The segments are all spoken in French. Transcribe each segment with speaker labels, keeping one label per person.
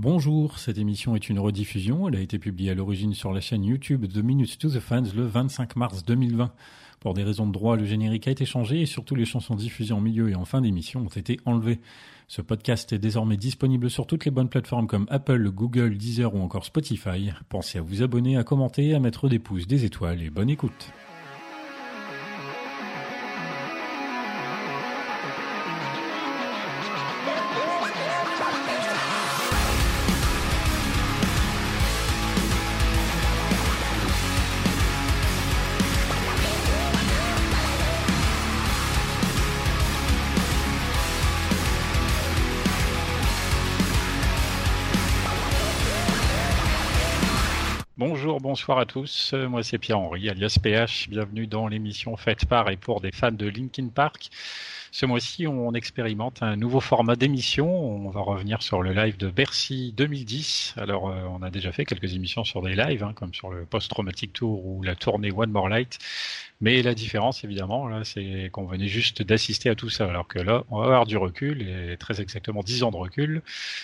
Speaker 1: Bonjour, cette émission est une rediffusion. Elle a été publiée à l'origine sur la chaîne YouTube de Minutes to the Fans le 25 mars 2020. Pour des raisons de droit, le générique a été changé et surtout les chansons diffusées en milieu et en fin d'émission ont été enlevées. Ce podcast est désormais disponible sur toutes les bonnes plateformes comme Apple, Google, Deezer ou encore Spotify. Pensez à vous abonner, à commenter, à mettre des pouces, des étoiles et bonne écoute. Bonsoir à tous. Moi c'est Pierre-Henri, alias PH. Bienvenue dans l'émission faite par et pour des fans de Linkin Park. Ce mois-ci, on expérimente un nouveau format d'émission. On va revenir sur le live de Bercy 2010. Alors, euh, on a déjà fait quelques émissions sur des lives, hein, comme sur le Post-Traumatic Tour ou la tournée One More Light. Mais la différence, évidemment, là, c'est qu'on venait juste d'assister à tout ça, alors que là, on va avoir du recul, et très exactement 10 ans de recul,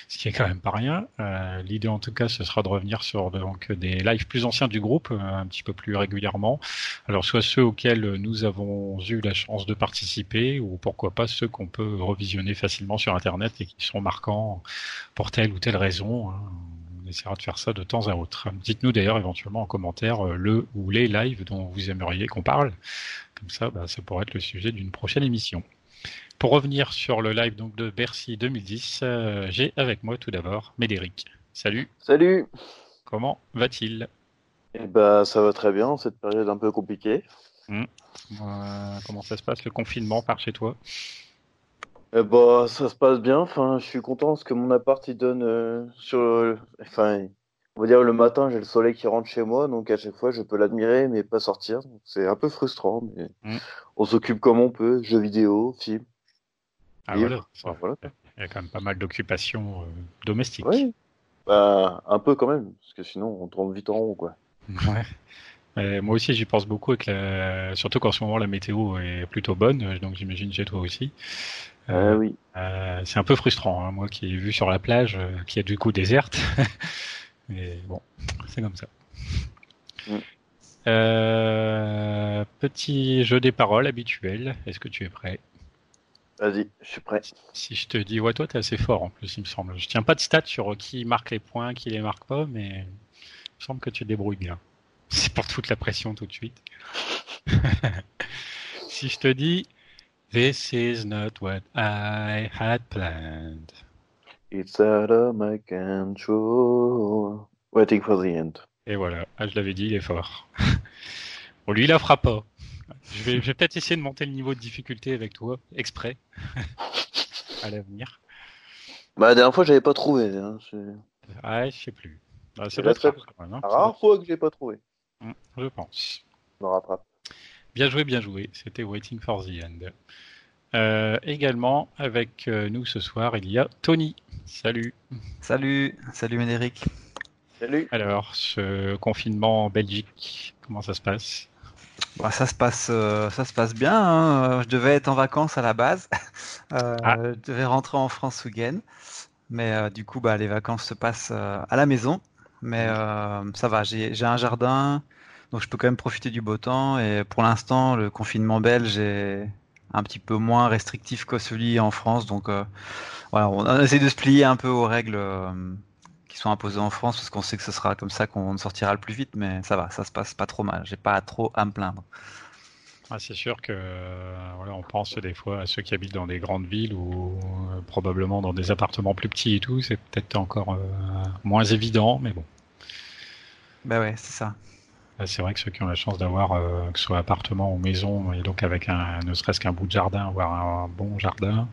Speaker 1: ce qui est quand même pas rien. Euh, L'idée, en tout cas, ce sera de revenir sur donc des lives plus anciens du groupe, euh, un petit peu plus régulièrement. Alors, soit ceux auxquels nous avons eu la chance de participer, ou pourquoi pas ceux qu'on peut revisionner facilement sur Internet et qui sont marquants pour telle ou telle raison. Hein on essaiera de faire ça de temps à autre. Dites-nous d'ailleurs éventuellement en commentaire euh, le ou les lives dont vous aimeriez qu'on parle. Comme ça, bah, ça pourrait être le sujet d'une prochaine émission. Pour revenir sur le live donc de Bercy 2010, euh, j'ai avec moi tout d'abord Médéric. Salut.
Speaker 2: Salut.
Speaker 1: Comment va-t-il?
Speaker 2: Eh ben, ça va très bien, cette période un peu compliquée.
Speaker 1: Hum. Euh, comment ça se passe le confinement par chez toi?
Speaker 2: Eh bah, ça se passe bien. Enfin, je suis content parce que mon appart il donne euh, sur, enfin, on va dire le matin j'ai le soleil qui rentre chez moi, donc à chaque fois je peux l'admirer mais pas sortir. C'est un peu frustrant, mais mm. on s'occupe comme on peut, jeux vidéo, films.
Speaker 1: Ah voilà. Il y a quand même pas mal d'occupations euh, domestiques.
Speaker 2: Oui. Bah, un peu quand même, parce que sinon on tourne vite en rond, quoi.
Speaker 1: Ouais. moi aussi, j'y pense beaucoup, avec la... surtout qu'en ce moment la météo est plutôt bonne, donc j'imagine chez toi aussi.
Speaker 2: Euh, oui.
Speaker 1: Euh, c'est un peu frustrant, hein, moi qui ai vu sur la plage, euh, qui est du coup déserte. Mais bon, c'est comme ça. Mm. petit jeu des paroles habituel. Est-ce que tu es prêt?
Speaker 2: Vas-y, je suis prêt.
Speaker 1: Si je te dis, ouais, toi, t'es assez fort en plus, il me semble. Je tiens pas de stats sur qui marque les points, qui les marque pas, mais il me semble que tu débrouilles bien. C'est pour toute la pression tout de suite. si je te dis, This is not what I had planned.
Speaker 2: It's out of my control. Waiting for the end.
Speaker 1: Et voilà, ah, je l'avais dit, il est fort. bon, lui, il la fera pas. Je vais, je vais peut-être essayer de monter le niveau de difficulté avec toi, exprès, à l'avenir.
Speaker 2: Bah, la dernière fois, j'avais pas trouvé. Hein,
Speaker 1: ouais, je sais plus.
Speaker 2: Bah, c'est la hein. rare fois que j'ai pas trouvé.
Speaker 1: Hum, je pense.
Speaker 2: Je me rattrape.
Speaker 1: Bien joué, bien joué. C'était Waiting for the End. Euh, également avec euh, nous ce soir, il y a Tony. Salut.
Speaker 3: Salut, salut Médéric.
Speaker 2: Salut.
Speaker 1: Alors, ce confinement en Belgique, comment ça se passe?
Speaker 3: Bah, ça se passe, euh, ça se passe bien. Hein. Je devais être en vacances à la base. Ah. Je devais rentrer en France ce week-end, mais du coup, bah, les vacances se passent à la maison. Mais ça va. J'ai un jardin, donc je peux quand même profiter du beau temps. Et pour l'instant, le confinement belge est un petit peu moins restrictif que celui en France. Donc euh, voilà, on essaie de se plier un peu aux règles euh, qui sont imposées en France parce qu'on sait que ce sera comme ça qu'on sortira le plus vite. Mais ça va, ça se passe pas trop mal. J'ai pas trop à me plaindre.
Speaker 1: Ah, c'est sûr que voilà, on pense des fois à ceux qui habitent dans des grandes villes ou euh, probablement dans des appartements plus petits et tout. C'est peut-être encore moins évident, mais bon.
Speaker 3: Ben ouais, c'est ça.
Speaker 1: C'est vrai que ceux qui ont la chance d'avoir, euh, que ce soit appartement ou maison, et donc avec un, ne serait-ce qu'un bout de jardin, voire un, bon jardin,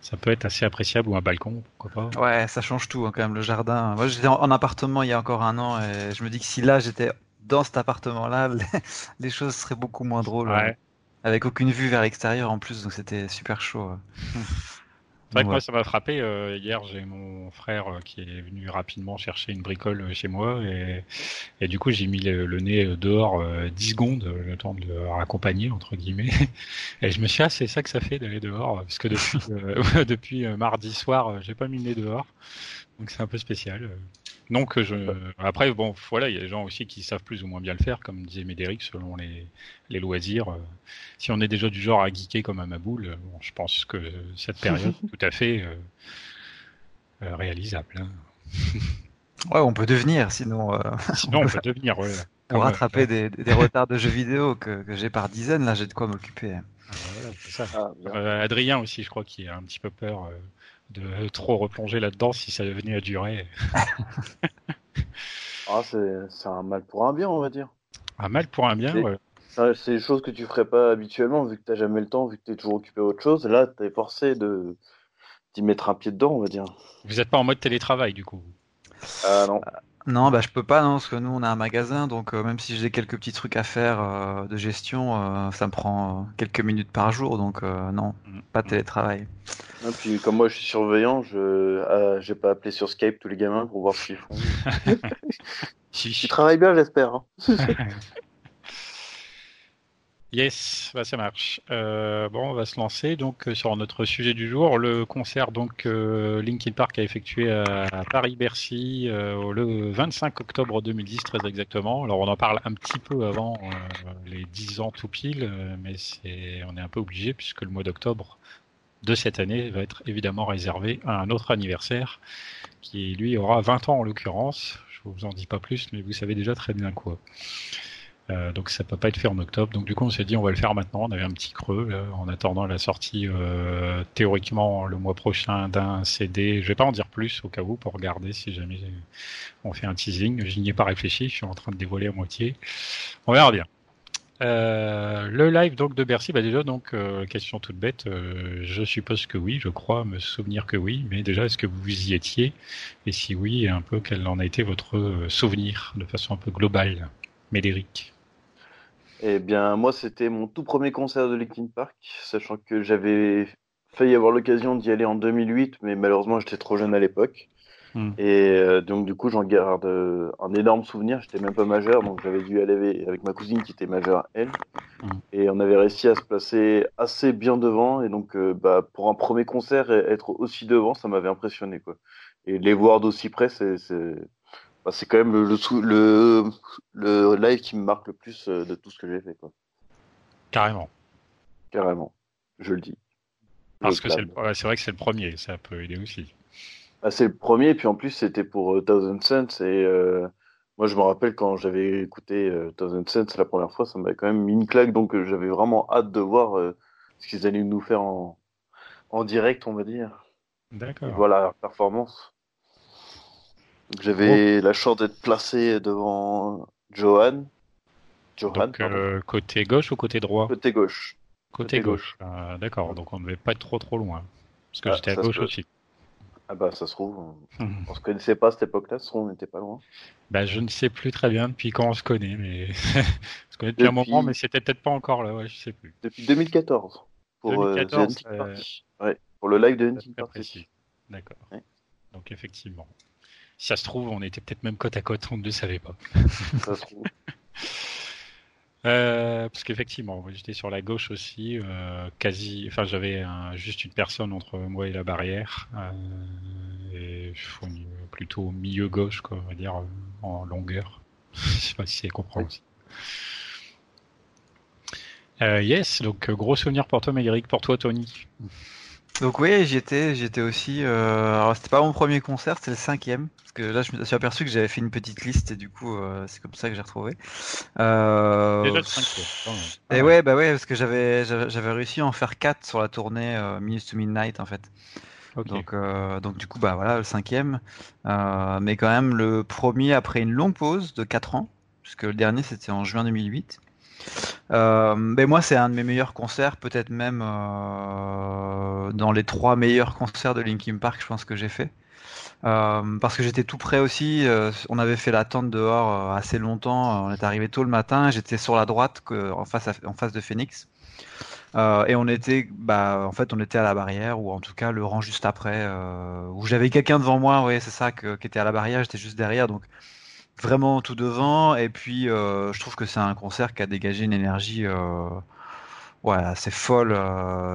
Speaker 1: ça peut être assez appréciable ou un balcon, pourquoi
Speaker 3: pas. Ouais, ça change tout hein, quand même le jardin. Moi, j'étais en, appartement il y a encore un an et je me dis que si là j'étais dans cet appartement-là, les, choses seraient beaucoup moins drôles. Avec aucune vue vers l'extérieur en plus, donc c'était super chaud.
Speaker 1: C'est vrai que moi, ça m'a frappé. Euh, hier, j'ai mon frère euh, qui est venu rapidement chercher une bricole euh, chez moi et, et du coup, j'ai mis le, nez dehors euh, 10 secondes, le temps de le raccompagner, entre guillemets. Et je me suis dit, ah, c'est ça que ça fait d'aller dehors, parce que depuis, depuis mardi soir, j'ai pas mis le nez dehors. Donc c'est un peu spécial. Donc je... après bon voilà il y a des gens aussi qui savent plus ou moins bien le faire comme disait Médéric selon les, les loisirs. Si on est déjà du genre à geeker comme à Maboule, bon, je pense que cette période tout à fait euh, euh, réalisable. Hein.
Speaker 3: ouais on peut devenir sinon. Euh...
Speaker 1: Sinon on peut devenir ouais.
Speaker 3: Pour rattraper des, des, retards de jeux vidéo que, que j'ai par dizaines là j'ai de quoi m'occuper.
Speaker 1: Ah, voilà, ça. Ah, euh, Adrien aussi je crois qu'il a un petit peu peur de trop replonger là-dedans si ça venait à durer.
Speaker 2: ah, c'est un mal pour un bien, on va dire.
Speaker 1: Un mal pour un bien, ouais.
Speaker 2: C'est des choses que tu ferais pas habituellement, vu que tu n'as jamais le temps, vu que tu es toujours occupé à autre chose. Là, tu es forcé de d'y mettre un pied dedans, on va dire.
Speaker 1: Vous n'êtes pas en mode télétravail, du coup?
Speaker 2: Ah non.
Speaker 3: Non, bah je peux pas, non, parce que nous on a un magasin, donc euh, même si j'ai quelques petits trucs à faire euh, de gestion, euh, ça me prend quelques minutes par jour, donc non, mm. pas de télétravail.
Speaker 2: Et puis comme moi je suis surveillant, je j'ai pas appelé sur Skype tous les gamins pour voir ce qu'ils font. Ils travaillent bien, j'espère. Hein.
Speaker 1: Yes, bah ça marche. Euh, bon, on va se lancer donc euh, sur notre sujet du jour, le concert donc euh, Linkin Park a effectué à, Paris-Bercy le 25 octobre 2010 très exactement. Alors on en parle un petit peu avant les 10 ans tout pile, mais c'est on est un peu obligé puisque le mois d'octobre de cette année va être évidemment réservé à un autre anniversaire qui lui aura 20 ans en l'occurrence. Je vous en dis pas plus, mais vous savez déjà très bien quoi. Euh, donc ça peut pas être fait en octobre. Donc du coup on s'est dit on va le faire maintenant. On avait un petit creux en attendant la sortie euh, théoriquement le mois prochain d'un CD. Je vais pas en dire plus au cas où pour regarder si jamais on fait un teasing. Je n'y ai pas réfléchi. Je suis en train de dévoiler à moitié. On verra bien. Euh, le live donc de Bercy, bah déjà donc euh, question toute bête, euh, je suppose que oui, je crois me souvenir que oui, mais déjà est-ce que vous y étiez? Et si oui, un peu quel en a été votre souvenir de façon un peu globale, Médéric?
Speaker 2: Eh bien, moi, c'était mon tout premier concert de Linkin Park, sachant que j'avais failli avoir l'occasion d'y aller en 2008, mais malheureusement, j'étais trop jeune à l'époque. Hmm. Et euh, donc, du coup, j'en garde euh, un énorme souvenir. J'étais même pas majeur, donc j'avais dû aller avec ma cousine qui était majeure, elle. Hmm. Et on avait réussi à se placer assez bien devant. Et donc, euh, bah, pour un premier concert, être aussi devant, ça m'avait impressionné. Quoi. Et les voir d'aussi près, c'est bah, c'est quand même le, le, le, live qui me marque le plus euh, de tout ce que j'ai fait. Quoi.
Speaker 1: Carrément.
Speaker 2: Carrément, je le dis.
Speaker 1: Parce que c'est vrai que c'est le premier, ça peut aider aussi.
Speaker 2: Ah, c'est le premier, et puis en plus c'était pour euh, Thousand Cents, et euh, moi je me rappelle quand j'avais écouté Thousand Cents la première fois, ça m'avait quand même mis une claque, donc j'avais vraiment hâte de voir ce qu'ils allaient nous faire en, en direct, on va dire.
Speaker 1: D'accord.
Speaker 2: Voilà la performance. J'avais la chance d'être placé devant Johan.
Speaker 1: Johan donc, euh, côté gauche ou côté droit
Speaker 2: Côté gauche.
Speaker 1: Côté, gauche. Ah, d'accord, donc on ne devait pas être trop trop loin. Parce que ah, j'étais à gauche aussi.
Speaker 2: Ah bah ça se trouve, on, ne se connaissait pas à cette époque-là, on n'était pas loin.
Speaker 1: Bah je ne sais plus très bien depuis quand on se connaît, mais on se connaît depuis, un moment, mais c'était peut-être pas encore là, ouais, je sais plus.
Speaker 2: Depuis 2014 pour 2014, euh, euh, ouais, pour le live de Hunting Party.
Speaker 1: D'accord. Donc effectivement. Si ça se trouve, on était peut-être même côte à côte, on ne le savait pas. Ça se trouve. Euh, parce qu'effectivement, j'étais sur la gauche aussi, euh, quasi. Enfin, j'avais juste une personne entre moi et la barrière, euh, et plutôt milieu gauche, quoi, on va dire, en longueur. Je sais pas si c'est compréhensible. yes, donc gros souvenir pour toi, Médéric, pour toi, Tony.
Speaker 3: Donc oui, j'étais, j'étais aussi. Euh... Alors c'était pas mon premier concert, c'était le cinquième. Parce que là, je me suis aperçu que j'avais fait une petite liste et du coup, euh, c'est comme ça que j'ai retrouvé. Euh... Déjà le cinquième. Et ouais, bah ouais, parce que j'avais, j'avais réussi à en faire quatre sur la tournée euh, Minutes to Midnight en fait. Donc, euh, donc du coup, bah voilà, le cinquième. Euh, mais quand même le premier après une longue pause de 4 ans, puisque le dernier c'était en juin 2008. Euh, ben moi, c'est un de mes meilleurs concerts, peut-être même euh, dans les trois meilleurs concerts de Linkin Park, je pense que j'ai fait. Euh, parce que j'étais tout près aussi. on avait fait l'attente dehors assez longtemps. On est arrivé tôt le matin. J'étais sur la droite, en face, de Phoenix. Et on était, bah, en fait, on était à la barrière, ou en tout cas le rang juste après, où j'avais quelqu'un devant moi, oui, c'est ça, qui était à la barrière, j'étais juste derrière, donc vraiment tout devant. Et puis, euh, je trouve que c'est un concert qui a dégagé une énergie, ouais, assez folle.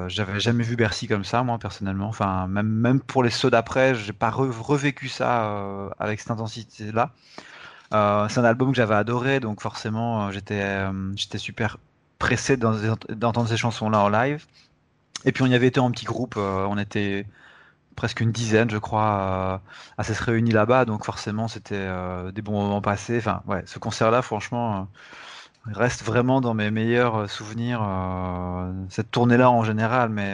Speaker 3: J'avais jamais vu Bercy comme ça, moi, personnellement. Enfin, même, même pour les sauts d'après, j'ai pas revécu ça avec cette intensité-là. c'est un album que j'avais adoré, donc forcément, j'étais, j'étais super pressé d'entendre ces chansons-là en live. Et puis on y avait été en petit groupe, euh, on était presque une dizaine, je crois, à s'être réunis là-bas, donc forcément c'était euh, des bons moments passés. Enfin, ouais, ce concert-là, franchement, euh, reste vraiment dans mes meilleurs souvenirs. cette tournée-là en général, mais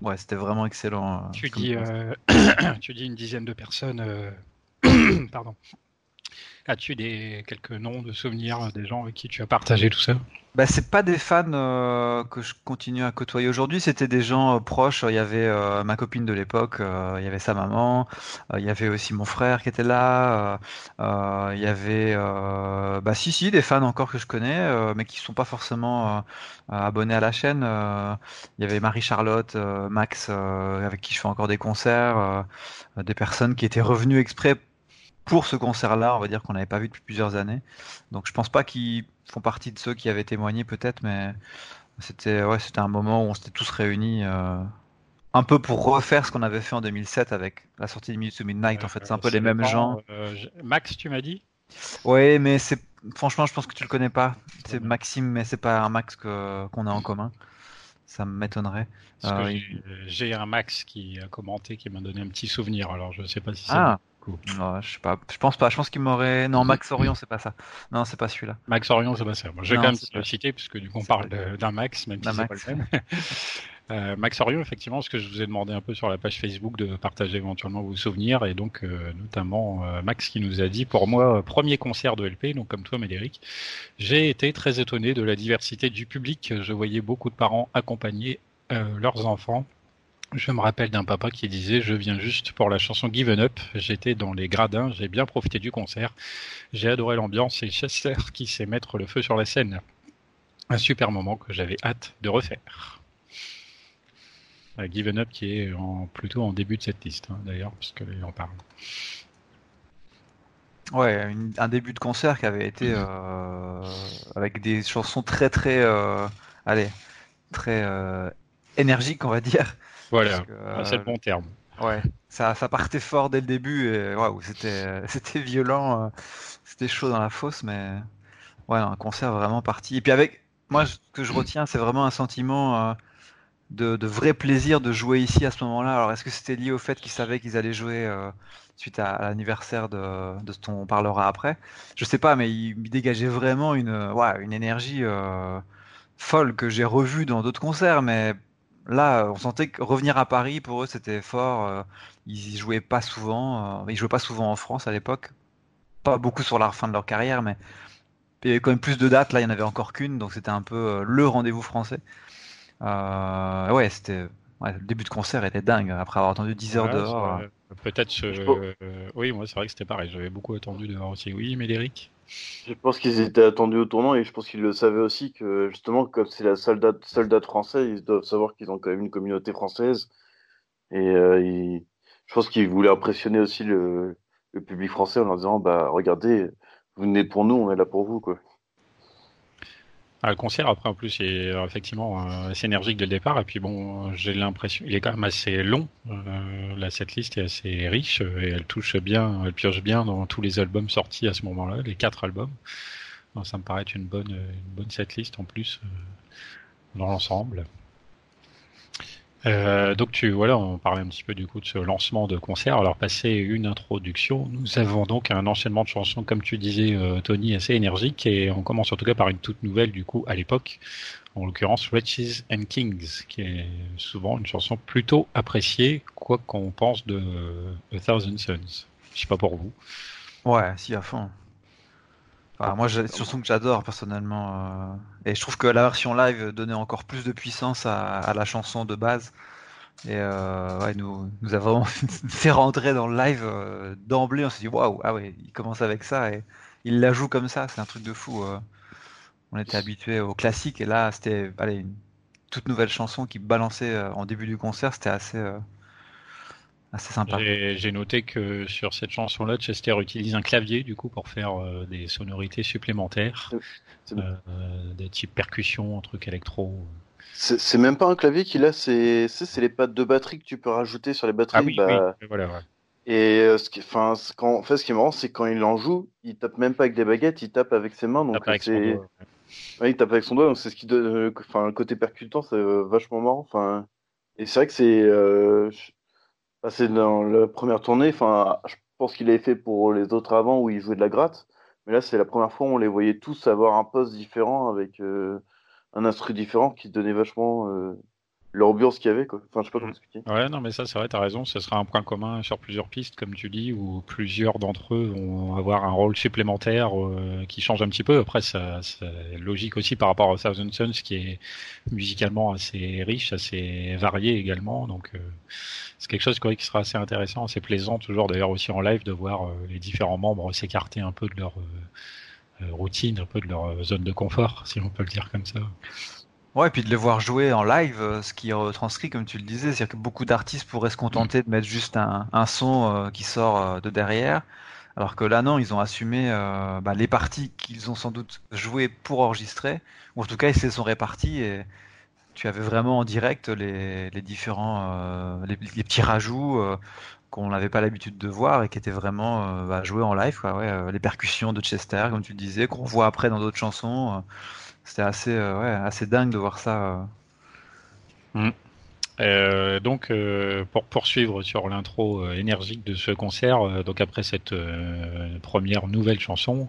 Speaker 3: ouais, c'était vraiment excellent.
Speaker 1: Tu dis, tu dis une dizaine de personnes. Pardon. As-tu des quelques noms de souvenirs des gens avec qui tu as partagé tout ça?
Speaker 3: Bah, c'est pas des fans euh, que je continue à côtoyer aujourd'hui, c'était des gens euh, proches. Il y avait euh, ma copine de l'époque, il y avait sa maman, il y avait aussi mon frère qui était là, il y avait, bah si si, des fans encore que je connais, mais qui sont pas forcément abonnés à la chaîne. il y avait Marie-Charlotte, Max, avec qui je fais encore des concerts, des personnes qui étaient revenues exprès pour ce concert-là, on va dire qu'on n'avait pas vu depuis plusieurs années. Donc je pense pas qu'ils font partie de ceux qui avaient témoigné peut-être, mais c'était ouais, c'était un moment où on s'était tous réunis euh, un peu pour refaire ce qu'on avait fait en 2007 avec la sortie de Minute to Midnight. en fait, c'est un peu les mêmes gens.
Speaker 1: Euh, Max, tu m'as dit?
Speaker 3: Oui, mais c'est franchement, je pense que tu le connais pas. C'est Maxime, mais c'est pas un Max que qu'on a en commun. Ça m'étonnerait.
Speaker 1: Euh, j'ai un Max qui a commenté, qui m'a donné un petit souvenir. Alors je sais pas si c'est.
Speaker 3: Ah. Non, je sais pas. Je pense pas. Je pense qu'il m'aurait. Non, Max Orion, c'est pas ça. Non, c'est pas celui-là.
Speaker 1: Max Orion, c'est pas ça. je vais quand même le citer puisque du coup on parle d'un Max, même si c'est pas le même. Euh, Max Orion, effectivement, ce que je vous ai demandé un peu sur la page Facebook de partager éventuellement vos souvenirs et donc euh, notamment euh, Max qui nous a dit pour moi premier concert de LP, donc comme toi Médéric, j'ai été très étonné de la diversité du public. Je voyais beaucoup de parents accompagner leurs enfants je me rappelle d'un papa qui disait Je viens juste pour la chanson Given Up. J'étais dans les gradins, j'ai bien profité du concert. J'ai adoré l'ambiance et Chester qui sait mettre le feu sur la scène. Un super moment que j'avais hâte de refaire. Euh, Given Up qui est en, plutôt en début de cette liste, hein, d'ailleurs, parce qu'il en parle.
Speaker 3: Ouais, un début de concert qui avait été euh, avec des chansons très très, euh, allez, très énergiques, on va dire.
Speaker 1: Voilà, ah, c'est le bon terme.
Speaker 3: Ouais, ça, ça partait fort dès le début et waouh, c'était, c'était violent, euh, c'était chaud dans la fosse, mais ouais, un concert vraiment parti. Et puis avec, moi, ce que je retiens, c'est vraiment un sentiment euh, de, de, vrai plaisir de jouer ici à ce moment-là. Alors, est-ce que c'était lié au fait qu'ils savaient qu'ils allaient jouer euh, suite à, l'anniversaire de, de, ce dont on parlera après? Je sais pas, mais ils dégageaient vraiment une, ouais, une énergie folle que j'ai revue dans d'autres concerts, mais là, on sentait que revenir à Paris, pour eux, c'était fort. Euh, ils jouaient pas souvent. Euh, ils jouaient pas souvent en France à l'époque. Pas beaucoup sur la fin de leur carrière, mais il y avait quand même plus de dates. Là, il n'y en avait encore qu'une, donc c'était un peu euh, le rendez-vous français. ouais, c'était. Le début de concert était dingue. Après avoir attendu 10 heures dehors.
Speaker 1: Peut-être. oui, moi, c'est vrai que c'était pareil. J'avais beaucoup attendu dehors aussi. Oui, Médéric
Speaker 2: je pense qu'ils étaient attendus au tournant et je pense qu'ils le savaient aussi que justement, comme c'est la seule date, seule date française, ils doivent savoir qu'ils ont quand même une communauté française. Et euh, je pense qu'ils voulaient impressionner aussi le, le, public français en leur disant bah regardez, vous venez pour nous, on est là pour vous quoi.
Speaker 1: Ah, le concert, après, en plus, est euh, effectivement euh, assez énergique dès le départ. Et puis, bon, j'ai l'impression, il est quand même assez long. Euh, cette liste est assez riche et elle touche bien, elle pioche bien dans tous les albums sortis à ce moment-là, les quatre albums. ça me paraît être une bonne, une bonne setlist en plus dans l'ensemble. Euh, donc tu voilà, on parlait un petit peu du coup de ce lancement de concert. Alors passé une introduction, nous avons donc un enchaînement de chansons, comme tu disais euh, Tony, assez énergique et on commence en tout cas par une toute nouvelle du coup à l'époque, en l'occurrence Wretches and Kings, qui est souvent une chanson plutôt appréciée, quoi qu'on pense de A Thousand Suns. Je sais pas pour vous.
Speaker 3: Ouais, si à fond. Moi, c'est une chanson que j'adore personnellement. Euh, et je trouve que la version live donnait encore plus de puissance à, la chanson de base. Et euh, ouais, nous, nous a vraiment fait rentrer dans le live euh, d'emblée. On s'est dit waouh, ah ouais, il commence avec ça et il la joue comme ça. C'est un truc de fou. on était habitué au classique et là, c'était allez, une toute nouvelle chanson qui balançait en début du concert, c'était assez, assez sympa.
Speaker 1: J'ai noté que sur cette chanson-là, Chester utilise un clavier du coup pour faire des sonorités supplémentaires, des types percussions, un truc électro.
Speaker 2: C'est même pas un clavier qu'il a, c'est les pattes de batterie que tu peux rajouter sur les batteries. Ah
Speaker 1: oui, bah... oui. voilà. Ouais.
Speaker 2: Et euh, ce qui, enfin, quand, en fait, ce qui est marrant, c'est quand il en joue, il tape même pas avec des baguettes, il tape avec ses mains. Donc c'est, ouais, il tape avec son doigt. Donc c'est ce qui donne, euh, enfin, le côté percutant, c'est euh, vachement marrant. Enfin, et c'est vrai que c'est, euh, c'est dans la première tournée. Enfin, je pense qu'il avait fait pour les autres avant où il jouait de la gratte, mais là c'est la première fois où on les voyait tous avoir un poste différent avec un instrument différent qui donnait vachement l'ambiance qu'il y avait quoi. Enfin, je sais pas comment mm. expliquer.
Speaker 1: Ouais, non, mais ça, c'est vrai, t'as raison. Ce sera un point commun sur plusieurs pistes, comme tu dis, où plusieurs d'entre eux vont avoir un rôle supplémentaire euh, qui change un petit peu. Après, ça, c'est logique aussi par rapport à Thousand Suns, qui est musicalement assez riche, assez varié également. Donc, euh, c'est quelque chose qui sera assez intéressant, assez plaisant toujours d'ailleurs aussi en live de voir euh, les différents membres s'écarter un peu de leur routine, un peu de leur zone de confort, si on peut le dire comme ça.
Speaker 3: Ouais, et puis de les voir jouer en live, euh, ce qui retranscrit, comme tu le disais, c'est-à-dire que beaucoup d'artistes pourraient se contenter de mettre juste un, un son euh, qui sort euh, de derrière, alors que là, non, ils ont assumé bah, les parties qu'ils ont sans doute jouées pour enregistrer, ou en tout cas, ils se sont répartis et tu avais vraiment en direct les, les différents, les, petits rajouts qu'on n'avait pas l'habitude de voir et qui étaient vraiment bah, joués en live, quoi, ouais, les percussions de Chester, comme tu le disais, qu'on voit après dans d'autres chansons. C'était assez, euh, ouais, assez dingue de voir ça.
Speaker 1: Euh. Mm. Euh, donc, pour poursuivre sur l'intro énergique de ce concert, donc après cette première nouvelle chanson,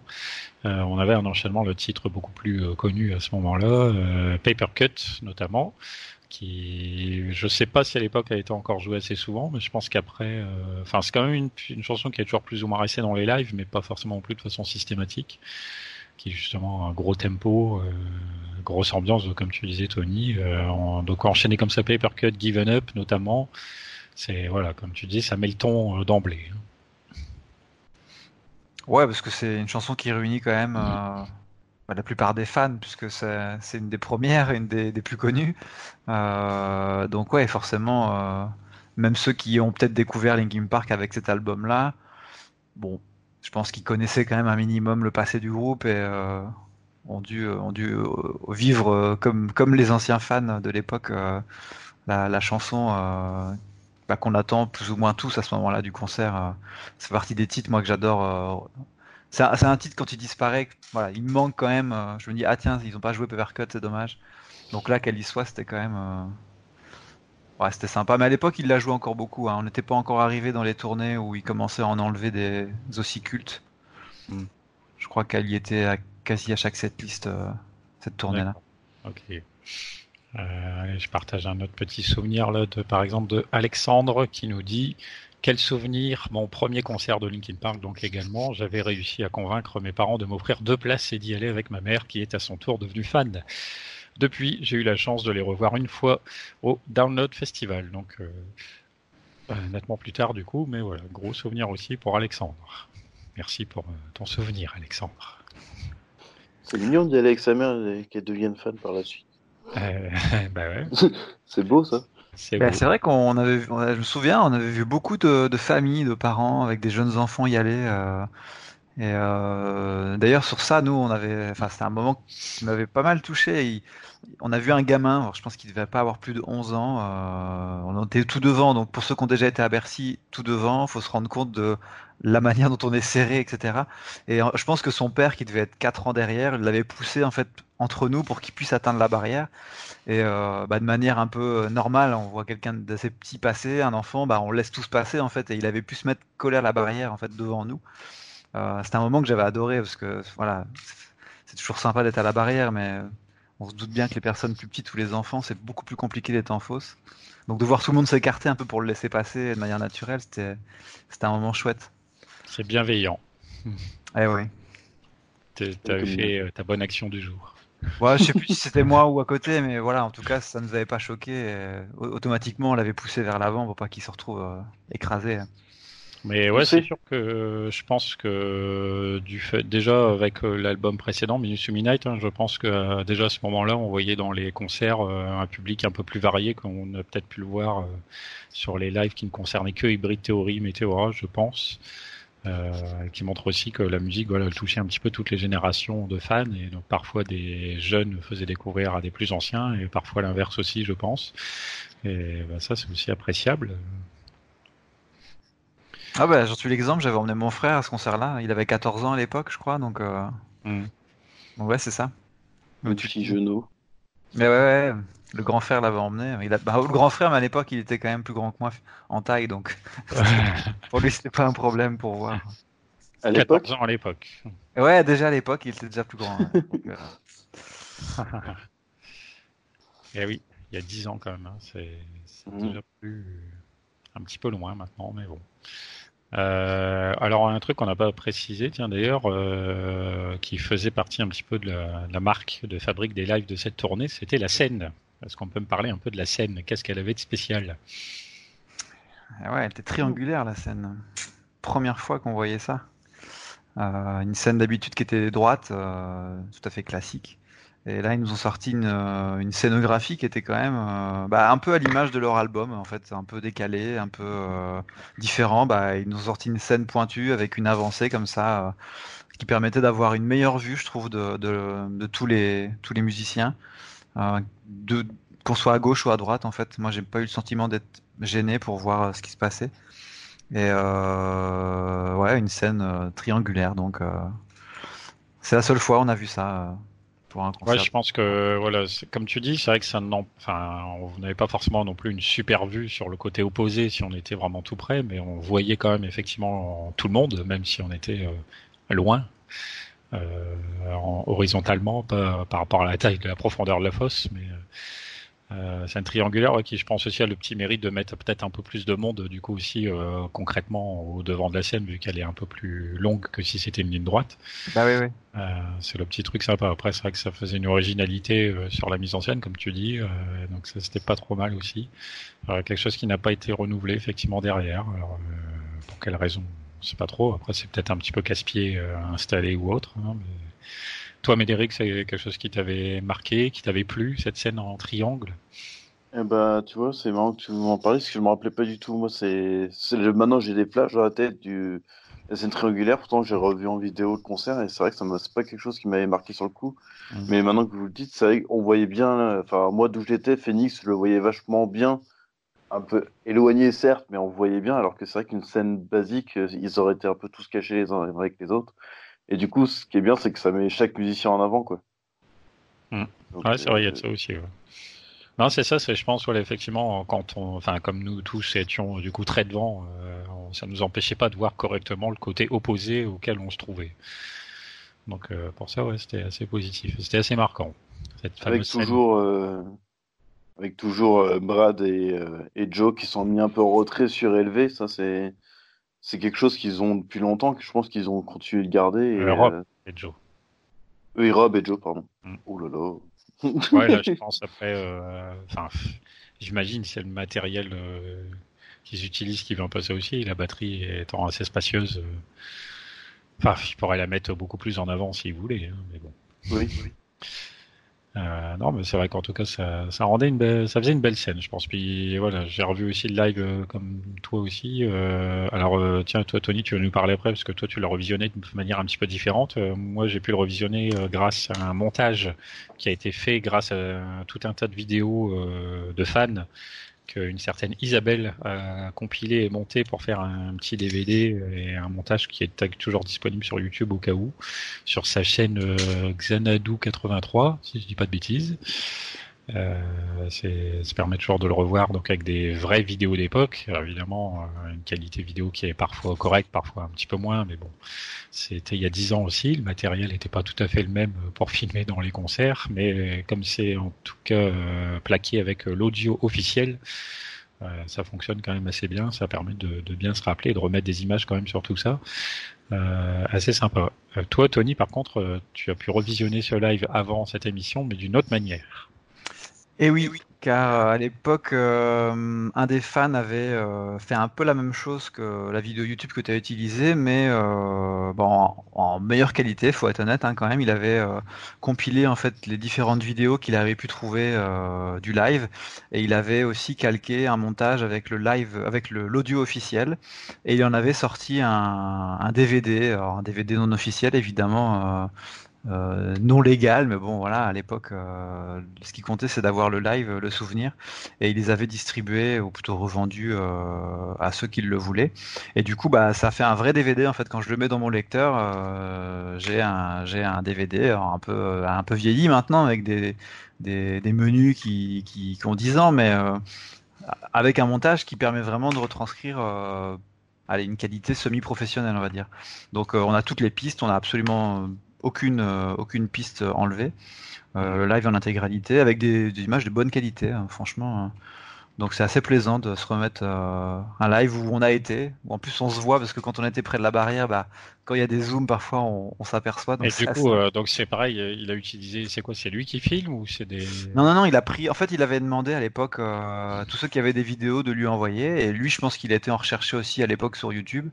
Speaker 1: on avait un enchaînement de titres beaucoup plus connu à ce moment-là, Paper Cut notamment, qui, je sais pas si à l'époque elle était encore jouée assez souvent, mais je pense qu'après, enfin c'est quand même une, une, chanson qui est toujours plus ou moins restée dans les lives, mais pas forcément plus de façon systématique qui est justement un gros tempo, euh, grosse ambiance, comme tu disais Tony. Euh, donc enchaîner comme ça Papercut, Given Up notamment, c'est voilà, comme tu dis, ça met le ton euh, d'emblée.
Speaker 3: Ouais, parce que c'est une chanson qui réunit quand même bah, la plupart des fans, puisque c'est une des premières, une des, des plus connues. donc ouais, forcément, même ceux qui ont peut-être découvert Linkin Park avec cet album-là, bon, je pense qu'ils connaissaient quand même un minimum le passé du groupe et euh, ont dû, euh, euh, vivre comme, les anciens fans de l'époque la, chanson bah, qu'on attend plus ou moins tous à ce moment-là du concert. c'est partie des titres moi que j'adore. c'est un, titre quand il disparaît, il manque quand même. je me dis ah tiens ils n'ont pas joué Papercut, c'est dommage. Donc là qu'elle y soit, c'était quand même Ouais, c'était sympa. Mais à l'époque, il la joué encore beaucoup. Hein. On n'était pas encore arrivé dans les tournées où il commençait à en enlever des ossicultes. Hmm. Je crois qu'elle y était à, quasi à chaque setlist, euh, cette tournée-là.
Speaker 1: Ok. Euh, je partage un autre petit souvenir là, de, par exemple, de Alexandre qui nous dit quel souvenir, mon premier concert de Linkin Park, donc également, j'avais réussi à convaincre mes parents de m'offrir deux places et d'y aller avec ma mère qui est à son tour devenue fan. Depuis, j'ai eu la chance de les revoir une fois au Download Festival. Donc, euh, euh, nettement plus tard, du coup, mais voilà, gros souvenir aussi pour Alexandre. Merci pour euh, ton souvenir, Alexandre.
Speaker 2: C'est mignon d'y aller avec sa mère et qu'elle devienne fan par la suite.
Speaker 1: bah ouais.
Speaker 2: c'est beau ça.
Speaker 3: C'est bah, vrai qu'on avait, je me souviens, on avait vu beaucoup de, familles, de parents avec des jeunes enfants y aller. Et euh, d'ailleurs sur ça, nous, on avait, enfin c'était un moment qui m'avait pas mal touché. on a vu un gamin, je pense qu'il devait pas avoir plus de 11 ans. Euh, on était tout devant, donc pour ceux qui ont déjà été à Bercy, tout devant, faut se rendre compte de la manière dont on est serré, etc. Et je pense que son père, qui devait être 4 ans derrière, l'avait poussé en fait entre nous pour qu'il puisse atteindre la barrière. Et euh, bah, de manière un peu normale, on voit quelqu'un d'assez petit passer, un enfant, bah, on laisse tous passer en fait, et il avait pu se mettre collé à la barrière en fait devant nous. Euh, c'était un moment que j'avais adoré parce que voilà, c'est toujours sympa d'être à la barrière, mais on se doute bien que les personnes plus petites ou les enfants, c'est beaucoup plus compliqué d'être en fausse. Donc de voir tout le monde s'écarter un peu pour le laisser passer de manière naturelle, c'était un moment chouette.
Speaker 1: C'est bienveillant.
Speaker 3: Eh oui.
Speaker 1: Tu as fait euh, ta bonne action du jour.
Speaker 3: Ouais, je sais plus si c'était moi ou à côté, mais voilà, en tout cas, ça ne nous avait pas choqué. automatiquement, on l'avait poussé vers l'avant pour pas qu'il se retrouve euh, écrasé.
Speaker 1: Mais ouais, c'est sûr que je pense que du fait, déjà avec euh, l'album précédent, Minus Midnight, hein, je pense que euh, déjà à ce moment-là, on voyait dans les concerts euh, un public un peu plus varié qu'on a peut-être pu le voir sur les lives qui ne concernaient que Hybrid Theory, Meteora, je pense. qui montre aussi que la musique voilà, elle touchait un petit peu toutes les générations de fans et donc parfois des jeunes faisaient découvrir à des plus anciens et parfois l'inverse aussi je pense et bah, ça c'est aussi appréciable
Speaker 3: ah bah j'en suis l'exemple, j'avais emmené mon frère à ce concert-là, il avait 14 ans à l'époque je crois, donc, euh... Hmm. ouais c'est ça.
Speaker 2: Le petit genou.
Speaker 3: Mais ouais, ouais, le grand frère l'avait emmené. Il a... bah, le grand frère, mais à l'époque, il était quand même plus grand que moi en taille, donc pour lui, c'était pas un problème pour voir.
Speaker 1: À l'époque ans à l'époque.
Speaker 3: Ouais, déjà à l'époque, il était déjà plus grand. Hein,
Speaker 1: euh. Et eh oui, il y a 10 ans quand même. Hein. C'est hmm. déjà plus un petit peu loin maintenant, mais bon. Euh, alors un truc qu'on n'a pas précisé, tiens d'ailleurs, euh, qui faisait partie un petit peu de la, marque de fabrique des lives de cette tournée, c'était la scène. Est-ce qu'on peut me parler un peu de la scène? Qu'est-ce qu'elle avait de spécial?
Speaker 3: Ah Ouais, elle était triangulaire la scène. Première fois qu'on voyait ça. Euh, une scène d'habitude qui était droite, tout à fait classique. Et là, ils nous ont sorti une, euh, une scénographie qui était quand même euh, bah, un peu à l'image de leur album, en fait, un peu décalé, un peu euh, différent. Bah, ils nous ont sorti une scène pointue avec une avancée comme ça, qui permettait d'avoir une meilleure vue, je trouve, de, de, de tous les tous les musiciens, de qu'on soit à gauche ou à droite. En fait, moi, j'ai pas eu le sentiment d'être gêné pour voir ce qui se passait. Et ouais, une scène triangulaire, donc c'est la seule fois on a vu ça
Speaker 1: Ouais, je pense que voilà, comme tu dis, c'est vrai que ça enfin, on n'avait pas forcément non plus une super vue sur le côté opposé si on était vraiment tout près, mais on voyait quand même effectivement tout le monde, même si on était euh, loin. Euh, horizontalement, pas par rapport à la taille de la profondeur de la fosse, mais euh, euh, c'est un triangulaire qui, je pense aussi, a le petit mérite de mettre peut-être un peu plus de monde, du coup aussi euh, concrètement au devant de la scène, vu qu'elle est un peu plus longue que si c'était une ligne droite.
Speaker 3: Bah oui, oui.
Speaker 1: Euh, c'est le petit truc sympa. Après, c'est vrai que ça faisait une originalité euh, sur la mise en scène, comme tu dis, euh, donc ça c'était pas trop mal aussi. Alors, quelque chose qui n'a pas été renouvelé effectivement derrière. Alors, pour quelle raison sais pas trop. Après, c'est peut-être un petit peu casse-pied installé ou autre. Hein, mais... Toi, Médéric, c'est quelque chose qui t'avait marqué, qui t'avait plu, cette scène en triangle?
Speaker 2: Eh ben, tu vois, c'est marrant que tu m'en parles, parce que je me rappelais pas du tout. Moi, c'est, maintenant j'ai des plages dans la tête du la scène triangulaire. Pourtant, j'ai revu en vidéo le concert et c'est vrai que ça c'est pas quelque chose qui m'avait marqué sur le coup. Mmh. Mais maintenant que vous le dites, c'est vrai qu'on voyait bien. Enfin, moi, d'où j'étais, Phoenix, je le voyais vachement bien, un peu éloigné certes, mais on voyait bien. Alors que c'est vrai qu'une scène basique, ils auraient été un peu tous cachés les uns avec les autres. Et du coup, ce qui est bien, c'est que ça met chaque musicien en avant, quoi.
Speaker 1: Hmm. ouais, c'est vrai, il y a de ça aussi. Non, c'est ça, c'est, je pense, voilà, effectivement, quand on, enfin, comme nous tous étions du coup très devant, euh, ça nous empêchait pas de voir correctement le côté opposé auquel on se trouvait. Donc, euh, pour ça, ouais, c'était assez positif, c'était assez marquant.
Speaker 2: avec, toujours, euh, avec toujours Brad et, et Joe qui sont mis un peu en retrait, surélevés, ça c'est c'est quelque chose qu'ils ont depuis longtemps, que je pense qu'ils ont continué de garder. Et,
Speaker 1: euh, Rob et Joe.
Speaker 2: Oui, Rob et Joe, pardon. Mm. Oh là
Speaker 1: là. ouais, là, je pense après. Euh, enfin, j'imagine c'est le matériel euh, qu'ils utilisent qui un peu ça aussi. La batterie étant assez spacieuse. Enfin, je pourrais la mettre beaucoup plus en avant s'ils voulaient, hein, mais bon.
Speaker 2: Oui. oui.
Speaker 1: Euh, non, mais c'est vrai qu'en tout cas, ça, ça rendait une belle, ça faisait une belle scène, je pense. Puis voilà, j'ai revu aussi le live euh, comme toi aussi. Euh, alors euh, tiens, toi Tony, tu vas nous parler après parce que toi tu l'as revisionné de manière un petit peu différente. moi, j'ai pu le revisionner grâce à un montage qui a été fait grâce à tout un tas de vidéos de fans qu'une certaine Isabelle a compilé et monté pour faire un petit DVD et un montage qui est toujours disponible sur YouTube au cas où, sur sa chaîne euh, Xanadu83, si je dis pas de bêtises. Euh, ça permet toujours de le revoir donc avec des vraies vidéos d'époque. Évidemment, euh, une qualité vidéo qui est parfois correcte, parfois un petit peu moins, mais bon, c'était il y a dix ans aussi. Le matériel n'était pas tout à fait le même pour filmer dans les concerts, mais comme c'est en tout cas euh, plaqué avec l'audio officiel, euh, ça fonctionne quand même assez bien. Ça permet de, de, bien se rappeler et de remettre des images quand même sur tout ça. assez sympa. toi, Tony, par contre, tu as pu revisionner ce live avant cette émission, mais d'une autre manière.
Speaker 3: Et oui, car euh, à l'époque, euh, un des fans avait euh, fait un peu la même chose que la vidéo YouTube que tu as utilisée, mais bon, en, meilleure qualité, faut être honnête hein, quand même. Il avait compilé en fait les différentes vidéos qu'il avait pu trouver du live, et il avait aussi calqué un montage avec le live, avec l'audio officiel, et il en avait sorti un, un DVD, un DVD non officiel évidemment euh, non légal, mais bon voilà, à l'époque, euh, ce qui comptait c'est d'avoir le live, le souvenir, et ils les avaient distribués ou plutôt revendus euh, à ceux qui le voulaient. Et du coup, bah ça fait un vrai DVD en fait. Quand je le mets dans mon lecteur, j'ai un j'ai un DVD un peu un peu vieilli maintenant avec des des, des menus qui, qui, qui ont 10 ans, mais avec un montage qui permet vraiment de retranscrire allez, une qualité semi-professionnelle, on va dire. Donc on a toutes les pistes, on a absolument aucune, euh, aucune piste enlevée. Euh, live en intégralité avec des, images de bonne qualité, hein, franchement. Hein. Donc c'est assez plaisant de se remettre euh, un live où on a été, où en plus on se voit parce que quand on était près de la barrière, bah, quand il y a des zooms parfois on, s'aperçoit.
Speaker 1: Et du coup, donc c'est pareil, il a utilisé, c'est quoi, c'est lui qui filme ou c'est des
Speaker 3: Non non non, il a pris, en fait il avait demandé à l'époque à tous ceux qui avaient des vidéos de lui envoyer et lui je pense qu'il été en recherché aussi à l'époque sur YouTube.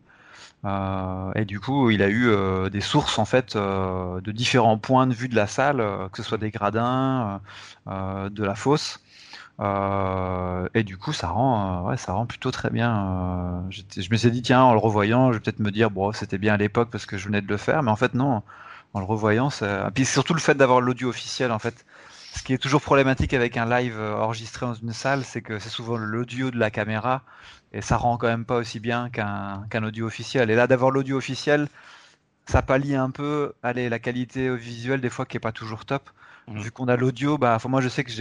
Speaker 3: Euh, et du coup, il a eu euh, des sources en fait euh, de différents points de vue de la salle, que ce soit des gradins, de la fosse. et du coup, ça rend, ouais, ça rend plutôt très bien. je me suis dit tiens, en le revoyant, je vais peut-être me dire bon, c'était bien à l'époque parce que je venais de le faire, mais en fait non. En le revoyant, ça... puis surtout le fait d'avoir l'audio officiel en fait. Ce qui est toujours problématique avec un live enregistré dans une salle, c'est que c'est souvent l'audio de la caméra et ça rend quand même pas aussi bien qu'un audio officiel. Et là, d'avoir l'audio officiel, ça pallie un peu allez, la qualité visuelle des fois qui est pas toujours top. Mmh. Vu qu'on a l'audio, bah, moi je sais que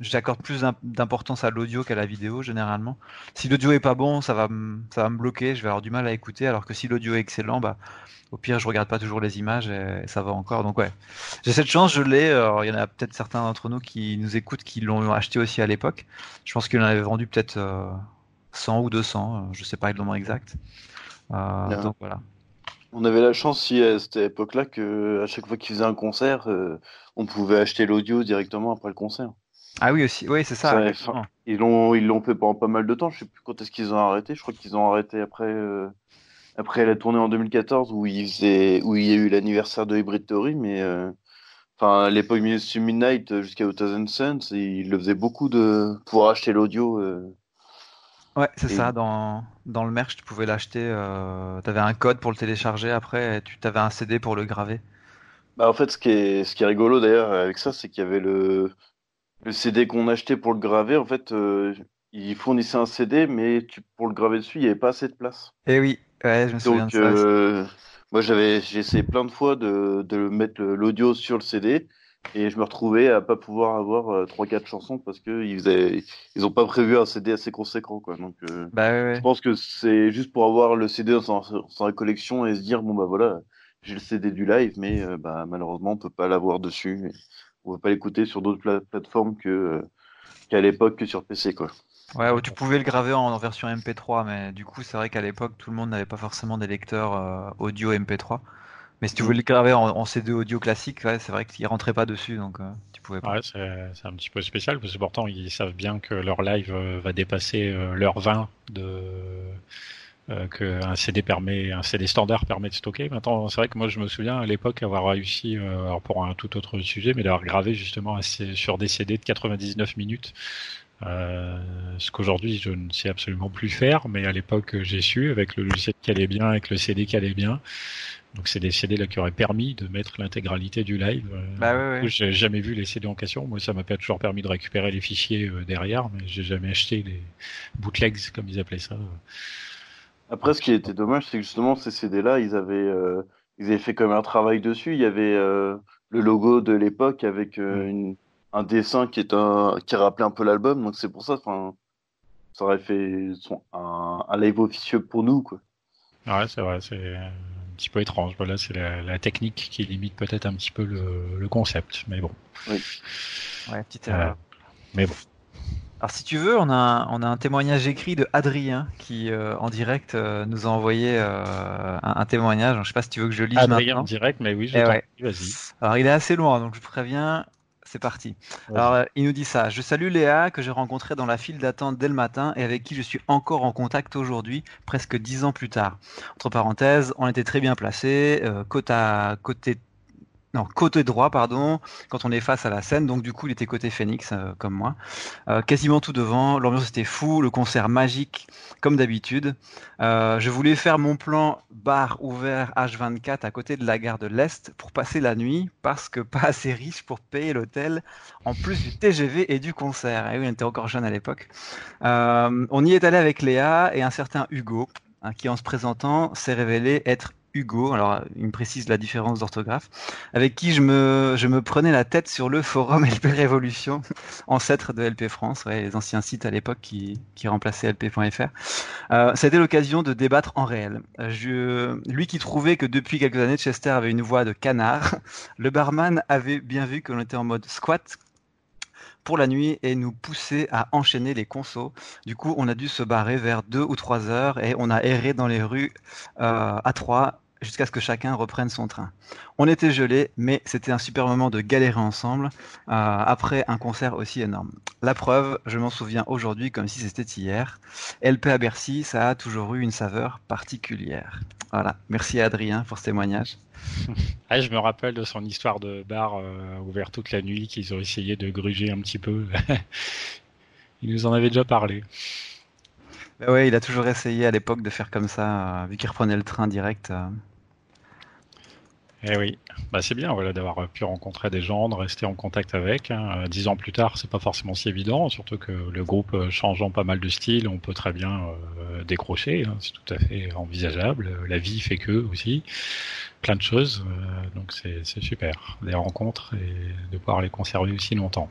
Speaker 3: j'accorde plus d'importance à l'audio qu'à la vidéo généralement. Si l'audio est pas bon, ça va, ça va me bloquer, je vais avoir du mal à écouter, alors que si l'audio est excellent, bah, au pire, je regarde pas toujours les images et, ça va encore. Donc ouais, j'ai cette chance, je l'ai. Il y en a peut-être certains d'entre nous qui nous écoutent qui l'ont acheté aussi à l'époque. Je pense qu'il en avait vendu peut-être euh, 100 ou 200, euh, je ne sais pas le nombre exact. Euh, donc voilà.
Speaker 2: On avait la chance si à cette époque-là que à chaque fois qu'ils faisaient un concert, euh, on pouvait acheter l'audio directement après le concert.
Speaker 3: Ah oui aussi, oui c'est ça.
Speaker 2: ils l'ont ils l'ont fait pendant pas mal de temps. Je sais plus quand est-ce qu'ils ont arrêté. Je crois qu'ils ont arrêté après après la tournée en 2014 où il où il y a eu l'anniversaire de Hybrid Theory, mais enfin à l'époque Midnight jusqu'à 2000 ils le faisaient beaucoup de pour acheter l'audio.
Speaker 3: Ouais, c'est ça. Dans, dans le merch, tu pouvais l'acheter. Euh, tu avais un code pour le télécharger. Après, tu avais un CD pour le graver.
Speaker 2: Bah, en fait, ce qui est, ce qui est rigolo d'ailleurs avec ça, c'est qu'il y avait le, le CD qu'on achetait pour le graver. En fait, euh, il fournissait un CD, mais tu, pour le graver dessus, il n'y avait pas assez de place.
Speaker 3: Eh oui, ouais, je me souviens de ça.
Speaker 2: Euh, moi, j'avais, j'ai essayé plein de fois de, de mettre l'audio sur le CD et je me retrouvais à pas pouvoir avoir euh, trois 4 quatre chansons parce que ils ont pas prévu un CD assez conséquent quoi. Donc euh,
Speaker 3: bah,
Speaker 2: je pense que c'est juste pour avoir le CD dans sa, collection et se dire bon bah voilà j'ai le CD du live mais euh, bah malheureusement on peut pas l'avoir dessus. on peut pas l'écouter sur d'autres plateformes que qu'à l'époque que sur PC quoi.
Speaker 3: Ouais, tu pouvais le graver en, version MP3, mais du coup, c'est vrai qu'à l'époque, tout le monde n'avait pas forcément des lecteurs audio MP3. Mais si tu voulais le graver en, CD audio classique, c'est vrai qu'il rentrait pas dessus, donc euh, tu pouvais pas.
Speaker 1: Ouais, c'est un petit peu spécial parce que pourtant ils savent bien que leur live euh, va dépasser euh, leur 20 de qu'un CD permet, un CD standard permet de stocker. Maintenant, c'est vrai que moi je me souviens à l'époque avoir réussi, alors pour un tout autre sujet, mais d'avoir gravé justement sur des CD de 99 minutes. ce qu'aujourd'hui je ne sais absolument plus faire, mais à l'époque j'ai su avec le logiciel qui allait bien, avec le CD qui allait bien. Donc c'est des CD là qui auraient permis de mettre l'intégralité du live.
Speaker 3: Euh, bah ouais, ouais.
Speaker 1: J'ai jamais vu les CD en question. Moi, ça m'a pas toujours permis de récupérer les fichiers euh, derrière, mais j'ai jamais acheté les bootlegs comme ils appelaient ça.
Speaker 2: Après, ce qui était dommage, c'est que justement ces CD là, ils avaient euh, ils avaient fait comme un travail dessus. Il y avait le logo de l'époque avec un dessin qui est un qui rappelait un peu l'album. Donc c'est pour ça, enfin, ça aurait fait un, un live officieux pour nous, quoi.
Speaker 1: Ouais, c'est vrai. C'est petit peu étrange. Voilà, c'est la, technique qui limite peut-être un petit peu le, concept, mais bon.
Speaker 3: Oui. Ouais, petite erreur.
Speaker 1: mais bon.
Speaker 3: Alors si tu veux, on a un, on a un témoignage écrit de Adrien qui euh, en direct euh, nous a envoyé euh, un, témoignage. Je sais pas si tu veux que je lise
Speaker 1: Adrien en direct, mais oui, je
Speaker 3: eh vas-y. Alors il est assez loin, donc je préviens, c'est parti. Alors, euh, il nous dit ça. Je salue Léa, que j'ai rencontrée dans la file d'attente dès le matin et avec qui je suis encore en contact aujourd'hui, presque dix ans plus tard. Entre parenthèses, on était très bien placés, euh, côte à côté non, côté droit, pardon, quand on est face à la scène. Donc, du coup, il était côté Phoenix, euh, comme moi. Euh, quasiment tout devant. L'ambiance était fou, le concert magique, comme d'habitude. Euh, je voulais faire mon plan bar ouvert H24 à côté de la gare de l'Est pour passer la nuit, parce que pas assez riche pour payer l'hôtel, en plus du TGV et du concert. Et oui, on était encore jeune à l'époque. on y est allé avec Léa et un certain Hugo, hein, qui en se présentant s'est révélé être Hugo, alors il me précise la différence d'orthographe, avec qui je me, je me prenais la tête sur le forum LP Révolution, ancêtre de LP France, les anciens sites à l'époque qui, qui remplaçaient LP.fr. Euh, l'occasion de débattre en réel. Je, lui qui trouvait que depuis quelques années Chester avait une voix de canard, le barman avait bien vu que l'on était en mode squat, pour la nuit et nous pousser à enchaîner les consos. Du coup, on a dû se barrer vers 2 ou 3 heures et on a erré dans les rues euh, à 3 jusqu'à ce que chacun reprenne son train. On était gelés, mais c'était un super moment de galérer ensemble euh, après un concert aussi énorme. La preuve, je m'en souviens aujourd'hui comme si c'était hier. LP à Bercy, ça a toujours eu une saveur particulière. Voilà, merci à Adrien pour ce témoignage.
Speaker 1: Ah, je me rappelle de son histoire de bar euh, ouvert toute la nuit qu'ils ont essayé de gruger un petit peu. Il nous en avait déjà parlé.
Speaker 3: Bah ouais, il a toujours essayé à l'époque de faire comme ça, euh, vu qu'il reprenait le train direct. Euh.
Speaker 1: Eh oui, bah, c'est bien voilà, d'avoir pu rencontrer des gens, de rester en contact avec. Hein. Dix ans plus tard, c'est pas forcément si évident, surtout que le groupe euh, changeant pas mal de style, on peut très bien euh, décrocher, hein. c'est tout à fait envisageable. La vie fait que aussi, plein de choses, euh, donc c'est super, des rencontres et de pouvoir les conserver aussi longtemps.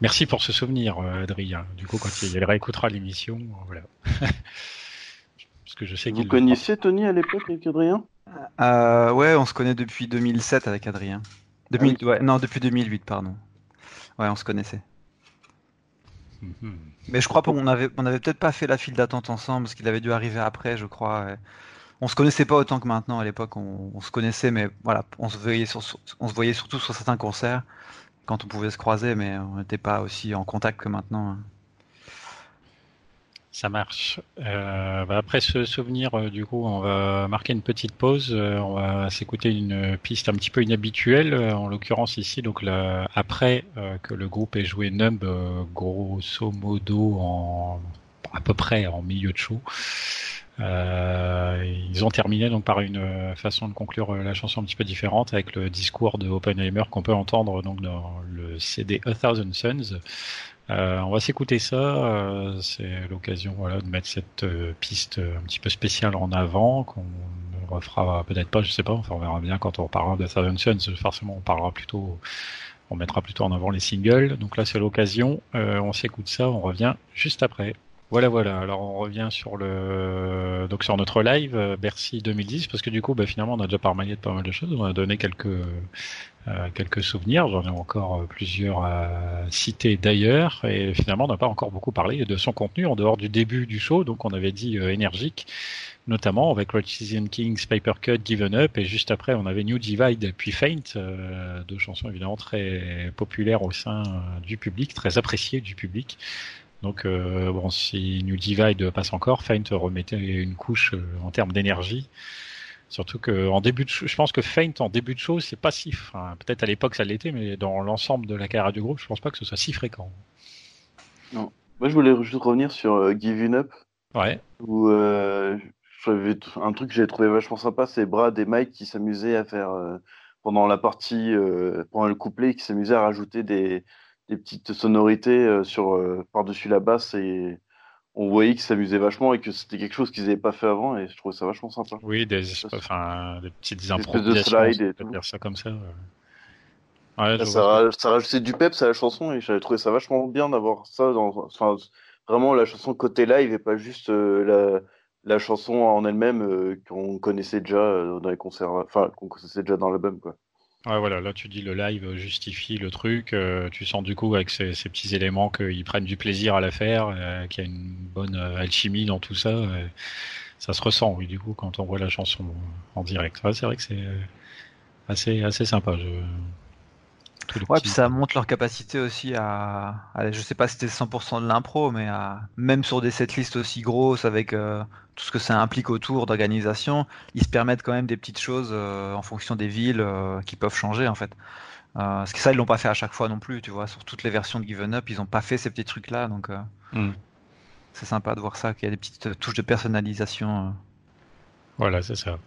Speaker 1: Merci pour ce souvenir, Adrien. Du coup, quand il réécoutera l'émission, voilà.
Speaker 2: Parce que je sais Vous connaissiez Tony à l'époque avec Adrien?
Speaker 3: Euh, ouais, on se connaît depuis 2007 avec Adrien. Ah non, depuis 2008, pardon. Ouais, on se connaissait. Mhm. Mais je crois qu'on avait, on avait peut-être pas fait la file d'attente ensemble, parce qu'il avait dû arriver après, je crois. On se connaissait pas autant que maintenant à l'époque. On, se connaissait, mais voilà, on se voyait, on se voyait surtout sur certains concerts quand on pouvait se croiser, mais on n'était pas aussi en contact que maintenant. Hein.
Speaker 1: Ça marche. Euh, bah, après ce souvenir, euh, du coup, on va marquer une petite pause. Euh, on va s'écouter une piste un petit peu inhabituelle, en l'occurrence ici. Donc là, après que le groupe ait joué Numb, grosso modo en à peu près en milieu de show. ils ont terminé donc par une façon de conclure la chanson un petit peu différente avec le discours de Oppenheimer qu'on peut entendre donc dans le CD A Thousand Suns. Euh, on va s'écouter ça. Euh, c'est l'occasion voilà, de mettre cette euh, piste un petit peu spéciale en avant qu'on ne refera peut-être pas, je sais pas. Enfin, on verra bien quand on reparlera de Seven Suns. Forcément, on parlera plutôt, on mettra plutôt en avant les singles. Donc là, c'est l'occasion. on s'écoute ça. On revient juste après. Voilà, voilà. Alors on revient sur le donc sur notre live Bercy 2010 parce que du coup, bah, finalement, on a déjà parlé de pas mal de choses. On a donné quelques euh, quelques souvenirs, j'en ai encore euh, plusieurs à citer d'ailleurs, et finalement on n'a pas encore beaucoup parlé de son contenu en dehors du début du show, donc on avait dit euh, énergique, notamment avec Season Kings, Paper Cut, Given Up, et juste après on avait New Divide puis Faint, deux chansons évidemment très populaires au sein du public, très appréciées du public. Donc bon, si New Divide passe encore, Faint remettait une couche en termes d'énergie. Surtout que en début de je pense que Faint en début de show, c'est pas si, peut-être à l'époque ça l'était, mais dans l'ensemble de la carrière du groupe, je pense pas que ce soit si fréquent.
Speaker 2: Non. Moi, je voulais juste revenir sur euh, Giving Up.
Speaker 1: Ouais.
Speaker 2: Où euh, un truc que j'ai trouvé vachement sympa, c'est Brad et Mike qui s'amusaient à faire euh, pendant la partie, pendant le couplet, qui s'amusaient à rajouter des, des petites sonorités sur par-dessus la basse et on voyait qu'ils s'amusaient vachement et que c'était quelque chose qu'ils n'avaient pas fait avant et je trouvais ça vachement sympa.
Speaker 1: Oui, des, enfin, des petites improvisations, de slide dire ça comme ça.
Speaker 2: Ouais, ça, ça, rajoutait du peps à la chanson et j'avais trouvé ça vachement bien d'avoir ça dans, enfin, vraiment la chanson côté live et pas juste euh, la, la, chanson en elle-même euh, qu'on connaissait déjà euh, dans les concerts, enfin qu'on connaissait déjà dans l'album quoi.
Speaker 1: Ouais, voilà, là tu dis le live justifie le truc, euh, tu sens du coup avec ces, petits éléments qu'ils prennent du plaisir à la faire, euh, qu'il y a une bonne euh, alchimie dans tout ça. ça se ressent, oui, du coup, quand on voit la chanson en direct. c'est vrai que c'est assez, assez sympa.
Speaker 3: Ouais, puis ça montre leur capacité aussi à, je sais pas si c'était 100% de l'impro, mais à, même sur des setlists aussi grosses avec euh, tout ce que ça implique autour d'organisation, ils se permettent quand même des petites choses euh, en fonction des villes euh, qui peuvent changer en fait. parce que ça, ils l'ont pas fait à chaque fois non plus, tu vois. Sur toutes les versions de Given Up, ils ont pas fait ces petits trucs là, donc hmm. c'est sympa de voir ça, qu'il y a des petites touches de personnalisation.
Speaker 1: Voilà, c'est ça.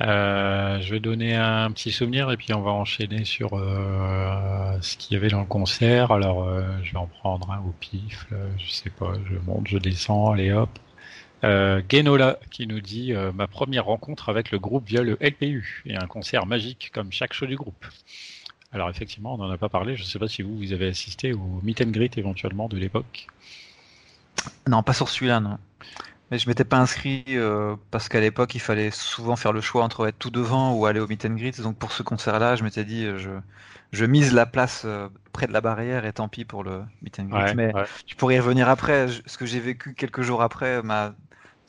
Speaker 1: Euh, je vais donner un petit souvenir et puis on va enchaîner sur euh, ce qu'il y avait dans le concert. Alors, euh, je vais en prendre un au pif. je sais pas, je monte, je descends, allez hop. Euh, Genola qui nous dit ma première rencontre avec le groupe via le LPU et un concert magique comme chaque show du groupe. Alors effectivement, on n'en a pas parlé. Je ne sais pas si vous vous avez assisté au meet and éventuellement de l'époque.
Speaker 3: Non, pas sur celui-là, non. Mais je m'étais pas inscrit euh, parce qu'à l'époque il fallait souvent faire le choix entre être tout devant ou aller au meet and greet. Donc pour ce concert-là, je m'étais dit je, je mise la place euh, près de la barrière et tant pis pour le meet and greet. Mais je pourrais y revenir après. Ce que j'ai vécu quelques jours après m'a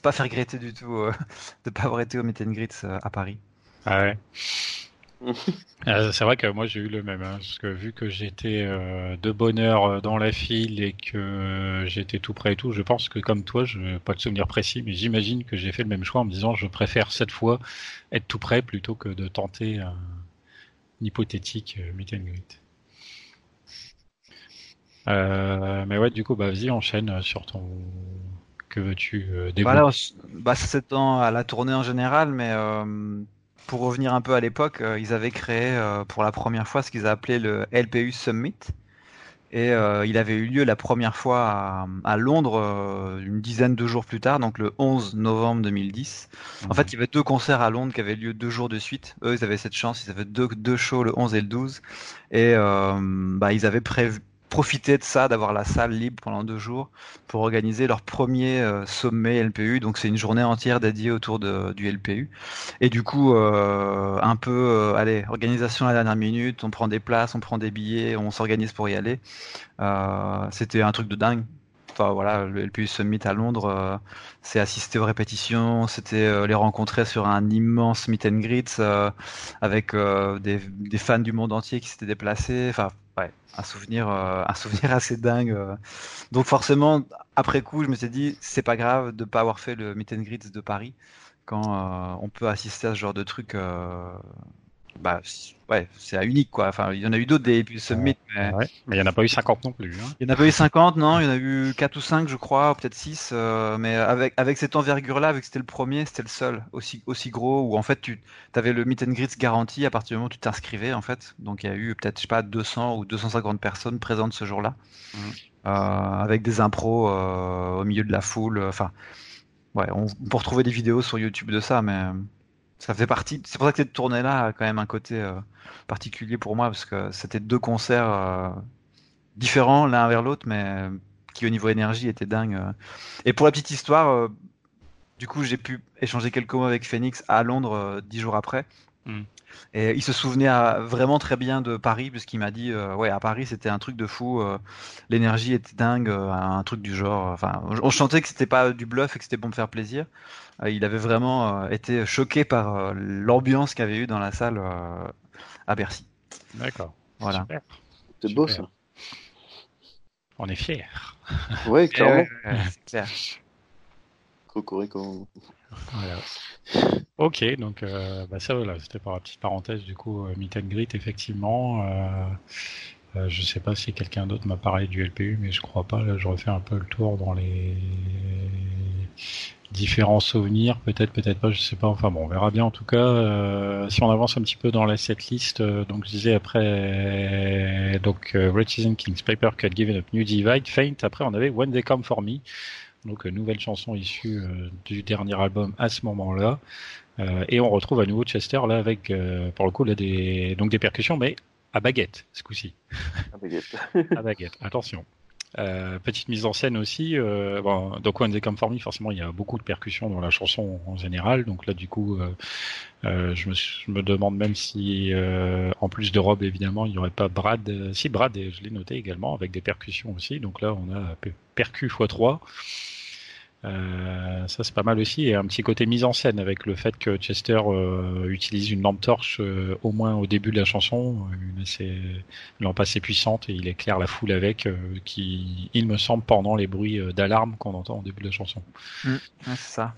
Speaker 3: pas fait regretter du tout euh, de pas avoir été au meet and greet à Paris.
Speaker 1: Ah ouais. Euh, c'est vrai que moi j'ai eu le même, hein, parce que vu que j'étais euh, de bonne heure euh, dans la file et que j'étais tout près et tout, je pense que comme toi, je pas de souvenir précis, mais j'imagine que j'ai fait le même choix en me disant je préfère cette fois être tout près plutôt que de tenter un, hypothétique meet and greet. mais ouais, du coup, bah vas-y, enchaîne sur ton. Que veux-tu développer
Speaker 3: Voilà, bah, ça s'étend à la tournée en général, mais pour revenir un peu à l'époque, euh, ils avaient créé euh, pour la première fois ce qu'ils appelaient le LPU Summit. Et euh, il avait eu lieu la première fois à, Londres une dizaine de jours plus tard, donc le 11 novembre 2010. En fait, il y avait deux concerts à Londres qui avaient lieu deux jours de suite. Eux, ils avaient cette chance, ils avaient deux, deux shows le 11 et le 12. Et bah, ils avaient prévu, profiter de ça, d'avoir la salle libre pendant deux jours pour organiser leur premier euh, sommet LPU. Donc c'est une journée entière dédiée autour du LPU. Et du coup, euh, un peu, euh, allez, organisation à la dernière minute, on prend des places, on prend des billets, on s'organise pour y aller. C'était un truc de dingue. Enfin voilà, le LPU Summit à Londres, c'est assister aux répétitions, c'était les rencontrer sur un immense meet and greet avec des, fans du monde entier qui s'étaient déplacés. Enfin, un souvenir, euh, un souvenir assez dingue. Euh. Donc forcément, après coup, je me suis dit, c'est pas grave de pas avoir fait le meet and de Paris quand euh, on peut assister à ce genre de truc bah, ouais, c'est unique quoi. Enfin, il y en a eu d'autres des Summit,
Speaker 1: mais... mais il n'y en a pas eu 50 non plus. Hein.
Speaker 3: Il n'y en a pas eu 50, non, il y en a eu 4 ou 5, je crois, peut-être 6. Euh, mais avec, avec cette envergure-là, vu que c'était le premier, c'était le seul aussi, aussi gros où en fait tu avais le meet and greet garanti à partir du moment où tu t'inscrivais en fait. Donc il y a eu peut-être, je sais pas, 200 ou 250 personnes présentes ce jour-là. Mmh. Euh, avec des impros euh, au milieu de la foule. Enfin, ouais, on peut retrouver des vidéos sur YouTube de ça, mais fait partie. C'est pour ça que cette tournée-là a quand même un côté euh, particulier pour moi parce que c'était deux concerts euh, différents l'un vers l'autre, mais qui au niveau énergie étaient dingues. Euh. Et pour la petite histoire, du coup, j'ai pu échanger quelques mots avec Phoenix à Londres dix jours après. Hmm. Et il se souvenait vraiment très bien de Paris, puisqu'il m'a dit, ouais, à Paris, c'était un truc de fou, l'énergie était dingue, un truc du genre. Enfin, on chantait que c'était pas du bluff et que c'était bon de faire plaisir. Euh, il avait vraiment euh, été choqué par euh, l'ambiance qu'il y avait eu dans la salle à Bercy.
Speaker 1: D'accord.
Speaker 3: Voilà.
Speaker 2: C'est beau ça.
Speaker 1: On est fiers.
Speaker 2: Oui, clairement.
Speaker 3: c'est clair.
Speaker 2: Cocorico.
Speaker 1: Ok, donc bah ça voilà, c'était par la petite parenthèse du coup meet and greet effectivement. Euh, je sais pas si quelqu'un d'autre m'a parlé du LPU, mais je crois pas. Là, je refais un peu le tour dans les différents souvenirs, peut-être, peut-être pas, je sais pas. Enfin bon, on verra bien en tout cas. Euh, si on avance un petit peu dans la setlist, euh, donc je disais après, donc euh, Kings, Paper Cut, Given Up, New Divide, Faint. Après, on avait When They Come For Me, donc nouvelle chanson issue du dernier album à ce moment-là. et on retrouve à nouveau Chester là avec, pour le coup, là des donc des percussions, mais à baguette ce coup-ci.
Speaker 2: À baguette.
Speaker 1: à baguette. Attention. Euh, petite mise en scène aussi. Euh, bon, donc When They Come For Me, forcément, il y a beaucoup de percussions dans la chanson en général. Donc là, du coup, euh, euh je, me, je, me, demande même si, euh, en plus de Rob, évidemment, il n'y aurait pas Brad. Si Brad, je l'ai noté également avec des percussions aussi. Donc là, on a percu x3. Euh, ça c'est pas mal aussi et un petit côté mise en scène avec le fait que Chester euh, utilise une lampe torche euh, au moins au début de la chanson, une, assez, lampe assez puissante et il éclaire la foule avec, qui il me semble pendant les bruits d'alarme qu'on entend au début de la chanson.
Speaker 3: Mmh, c'est ça.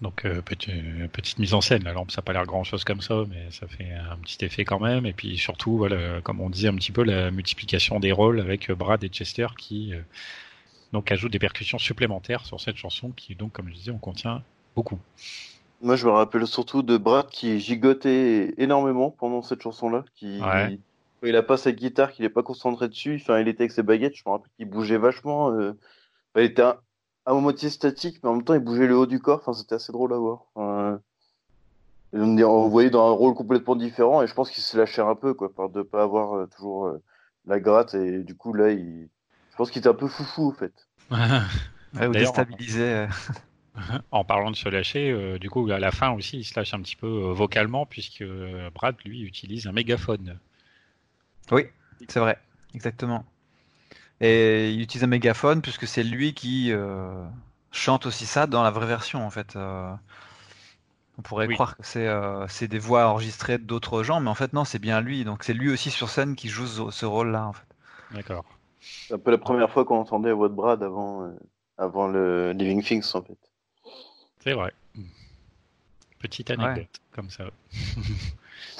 Speaker 1: Donc petite mise en scène, la lampe ça n'a pas l'air grand chose comme ça, mais ça fait un petit effet quand même. Et puis surtout, voilà, comme on disait un petit peu, la multiplication des rôles avec Brad et Chester qui donc ajoute des percussions supplémentaires sur cette chanson qui donc comme je disais on contient beaucoup.
Speaker 2: Moi je me rappelle surtout de Brad qui gigotait énormément pendant cette chanson-là, qui il a pas sa guitare, qu'il n'est pas concentré dessus, enfin il était avec ses baguettes, je me rappelle qu'il bougeait vachement, euh... il était à, moitié statique mais en même temps il bougeait le haut du corps, enfin c'était assez drôle à voir. on, voyait dans un rôle complètement différent et je pense qu'il se lâchait un peu quoi, par de pas avoir euh, toujours euh, la gratte et du coup là il pense qu'il était un peu foufou, en fait.
Speaker 3: ou déstabilisé. Euh.
Speaker 1: En parlant de se lâcher, euh, du coup, à la fin aussi, il se lâche un petit peu euh, vocalement, puisque Brad, lui, utilise un mégaphone.
Speaker 3: Oui, c'est vrai, exactement. Et il utilise un mégaphone, puisque c'est lui qui chante aussi ça dans la vraie version, en fait. On pourrait croire que c'est des voix enregistrées d'autres gens, mais en fait, non, c'est bien lui. Donc, c'est lui aussi sur scène qui joue ce rôle-là, en fait.
Speaker 1: D'accord.
Speaker 2: C'est un peu la première fois qu'on entendait de Brad avant, euh, avant le Living Things, en fait.
Speaker 1: C'est vrai. Petite anecdote, comme ça.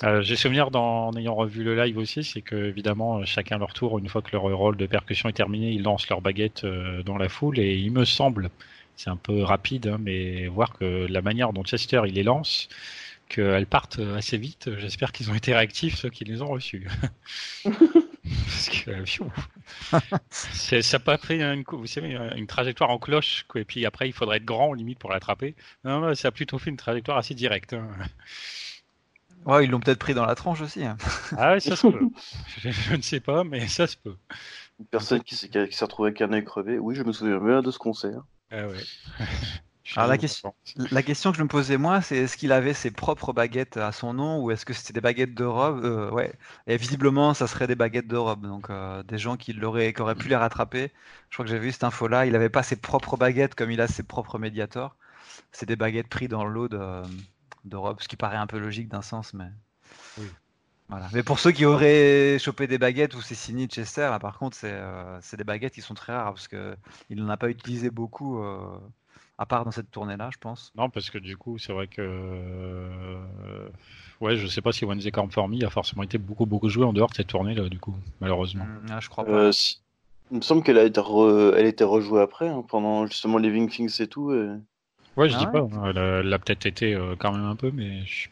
Speaker 1: Euh, j'ai souvenir en ayant revu le live aussi, c'est que évidemment chacun leur tour, une fois que leur rôle de percussion est terminé, ils lancent leur baguette euh, dans la foule et il me semble, c'est un peu rapide, hein, mais voir que la manière dont Chester il les lance, qu'elles partent assez vite. J'espère qu'ils ont été réactifs ceux qui les ont reçus. Parce que, ça pas pris une, vous savez, une trajectoire en cloche, quoi, et puis après il faudrait être grand limite pour l'attraper. Non, ça a plutôt fait une trajectoire assez directe. Hein.
Speaker 3: Ouais, ils l'ont peut-être pris dans la tranche aussi. Hein.
Speaker 1: Ah ouais, ça se peut. Je, ne sais pas, mais ça se peut.
Speaker 2: Une personne qui s'est retrouvée avec un œil crevé. Oui, je me souviens bien de ce concert.
Speaker 1: Ah ouais.
Speaker 3: Alors la question, la question que je me posais moi, c'est est-ce qu'il avait ses propres baguettes à son nom ou est-ce que c'était des baguettes de robe? Euh, Ouais. Et visiblement, ça serait des baguettes de robe, donc euh, des gens qui l'auraient, qui auraient pu les rattraper. Je crois que j'ai vu cette info-là. Il n'avait pas ses propres baguettes comme il a ses propres médiators. C'est des baguettes prises dans le lot de, de robe, ce qui paraît un peu logique d'un sens, mais. Oui. Voilà. Mais pour ceux qui auraient chopé des baguettes ou c'est signé Chester, là, par contre, c'est, euh, c'est des baguettes qui sont très rares parce que il n'en a pas utilisé beaucoup à part dans cette tournée-là, je pense.
Speaker 1: Non, parce que du coup, c'est vrai que. Euh, ouais, je sais pas si Wednesday Camp For Me a forcément été beaucoup, beaucoup joué en dehors de cette tournée-là, du coup, malheureusement.
Speaker 3: Mm, je crois pas.
Speaker 2: Euh, il me semble qu'elle a été, elle était rejouée après, hein, pendant justement Living Things et tout.
Speaker 1: Ouais, je dis ah pas. Elle a, peut-être été euh, quand même un peu, mais je suis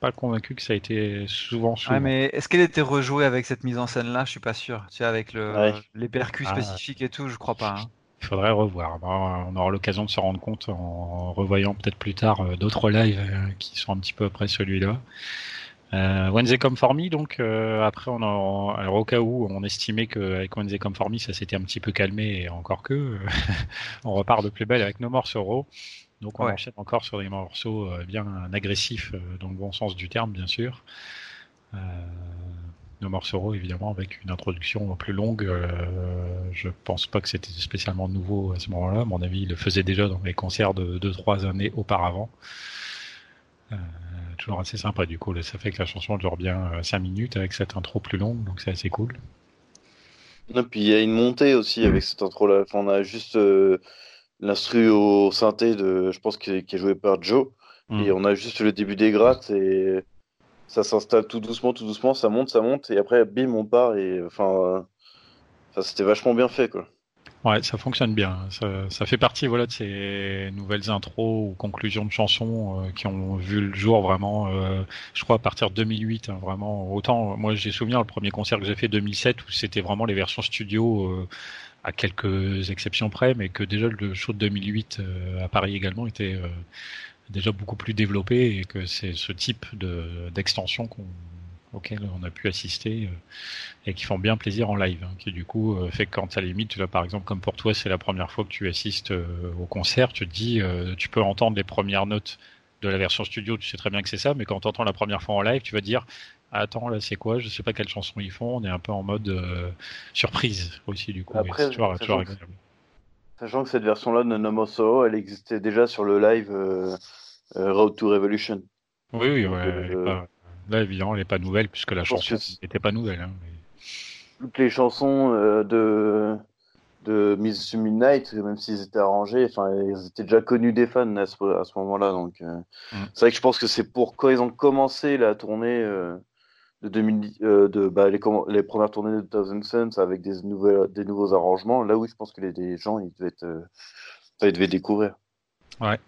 Speaker 1: pas convaincu que ça a été souvent. souvent.
Speaker 3: Ouais, mais est-ce qu'elle était rejouée avec cette mise en scène-là? Je suis pas sûr. Tu sais, avec le, les percus ah. spécifiques et tout, je crois pas. Hein.
Speaker 1: Il faudrait revoir. on aura l'occasion de se rendre compte en revoyant peut-être plus tard euh, d'autres lives euh, qui sont un petit peu après celui-là. Euh, Wednesday Come For Me, donc euh, après on a, alors au cas où on estimait qu'avec Wednesday Come For Me ça s'était un petit peu calmé et encore que on repart de plus belle avec No More Sorrow. Donc on enchaîne encore sur des morceaux bien agressifs dans le bon sens du terme bien sûr. Euh, No More évidemment, avec une introduction plus longue. Euh, je pense pas que c'était spécialement nouveau à ce moment-là. À mon avis, il le faisait déjà dans les concerts de 2-3 années auparavant. Euh, toujours assez sympa du coup. Ça fait que la chanson dure bien 5 euh, minutes avec cette intro plus longue, donc c'est assez cool.
Speaker 2: Et puis il y a une montée aussi avec cette intro-là. on a juste euh, l'instru au synthé de, je pense, qui est, joué par Joe. Mm. Et on a juste le début des grattes et ça s'installe tout doucement, tout doucement, ça monte, ça monte, et après, bim, on part, et enfin, c'était vachement bien fait, quoi.
Speaker 1: Ouais, ça fonctionne bien. Ça, fait partie voilà de ces nouvelles intros ou conclusions de chansons euh, qui ont vu le jour vraiment. Euh, je crois à partir de 2008, hein, vraiment. Autant moi j'ai souvenir le premier concert que j'ai fait 2007 où c'était vraiment les versions studio euh, à quelques exceptions près, mais que déjà le show de 2008 à Paris également était déjà beaucoup plus développé et que c'est ce type de d'extension qu'on auquel on a pu assister euh, et qui font bien plaisir en live, hein, qui du coup euh, fait que quand à la limite, là, par exemple comme pour toi c'est la première fois que tu assistes euh, au concert, tu te dis, tu peux entendre les premières notes de la version studio, tu sais très bien que c'est ça, mais quand tu entends la première fois en live, tu vas dire, attends là c'est quoi, je sais pas quelle chanson ils font, on est un peu en mode surprise aussi du coup,
Speaker 2: Après, Sachant que cette version-là de No More Sorrow, elle existait déjà sur le live euh, euh, Road to Revolution.
Speaker 1: Oui, oui, ouais, euh, pas... là évidemment, elle n'est pas nouvelle puisque la chanson n'était pas nouvelle. Hein,
Speaker 2: Toutes les chansons de de Miss Midnight, même s'ils étaient arrangés, enfin, ils étaient déjà connus des fans à ce, à ce moment-là. Donc, mm. c'est vrai que je pense que c'est pour quand ils ont commencé la tournée de 2010, euh, de bah, les, les, premières tournées de Thousand Suns avec des, nouvelles, des nouveaux arrangements, là oui, je pense que les, gens ils devaient, être, euh, ils devaient découvrir.
Speaker 1: Ouais.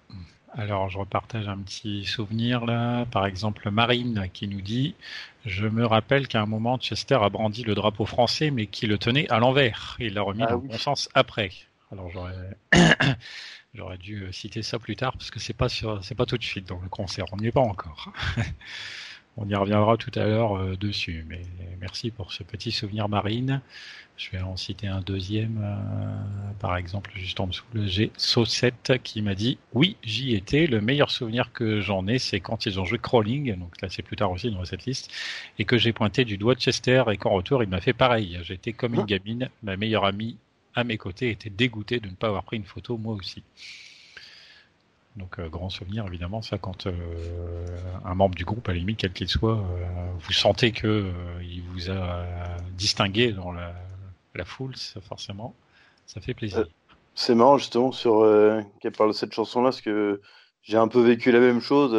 Speaker 1: Alors, je repartage un petit souvenir là. Par exemple, Marine qui nous dit Je me rappelle qu'à un moment, Chester a brandi le drapeau français, mais qui le tenait à l'envers. Il l'a remis ah dans le bon sens après. Alors, j'aurais. J'aurais dû citer ça plus tard parce que c'est pas sur, c'est pas tout de suite dans le concert, on n'y est pas encore. On y reviendra tout à l'heure euh, dessus. Mais merci pour ce petit souvenir marine. Je vais en citer un deuxième, euh, par exemple, juste en dessous, le G Saucette qui m'a dit Oui, j'y étais. Le meilleur souvenir que j'en ai, c'est quand ils ont joué Crawling, donc là c'est plus tard aussi dans cette liste, et que j'ai pointé du doigt de Chester et qu'en retour il m'a fait pareil. J'étais comme une ah. gamine, ma meilleure amie à mes côtés était dégoûtée de ne pas avoir pris une photo moi aussi. Donc euh, grand souvenir évidemment ça quand euh, un membre du groupe à la limite quel qu'il soit euh, vous sentez que il vous a distingué dans la, foule ça forcément ça fait plaisir.
Speaker 2: c'est marrant justement sur qu'elle parle de cette chanson là parce que j'ai un peu vécu la même chose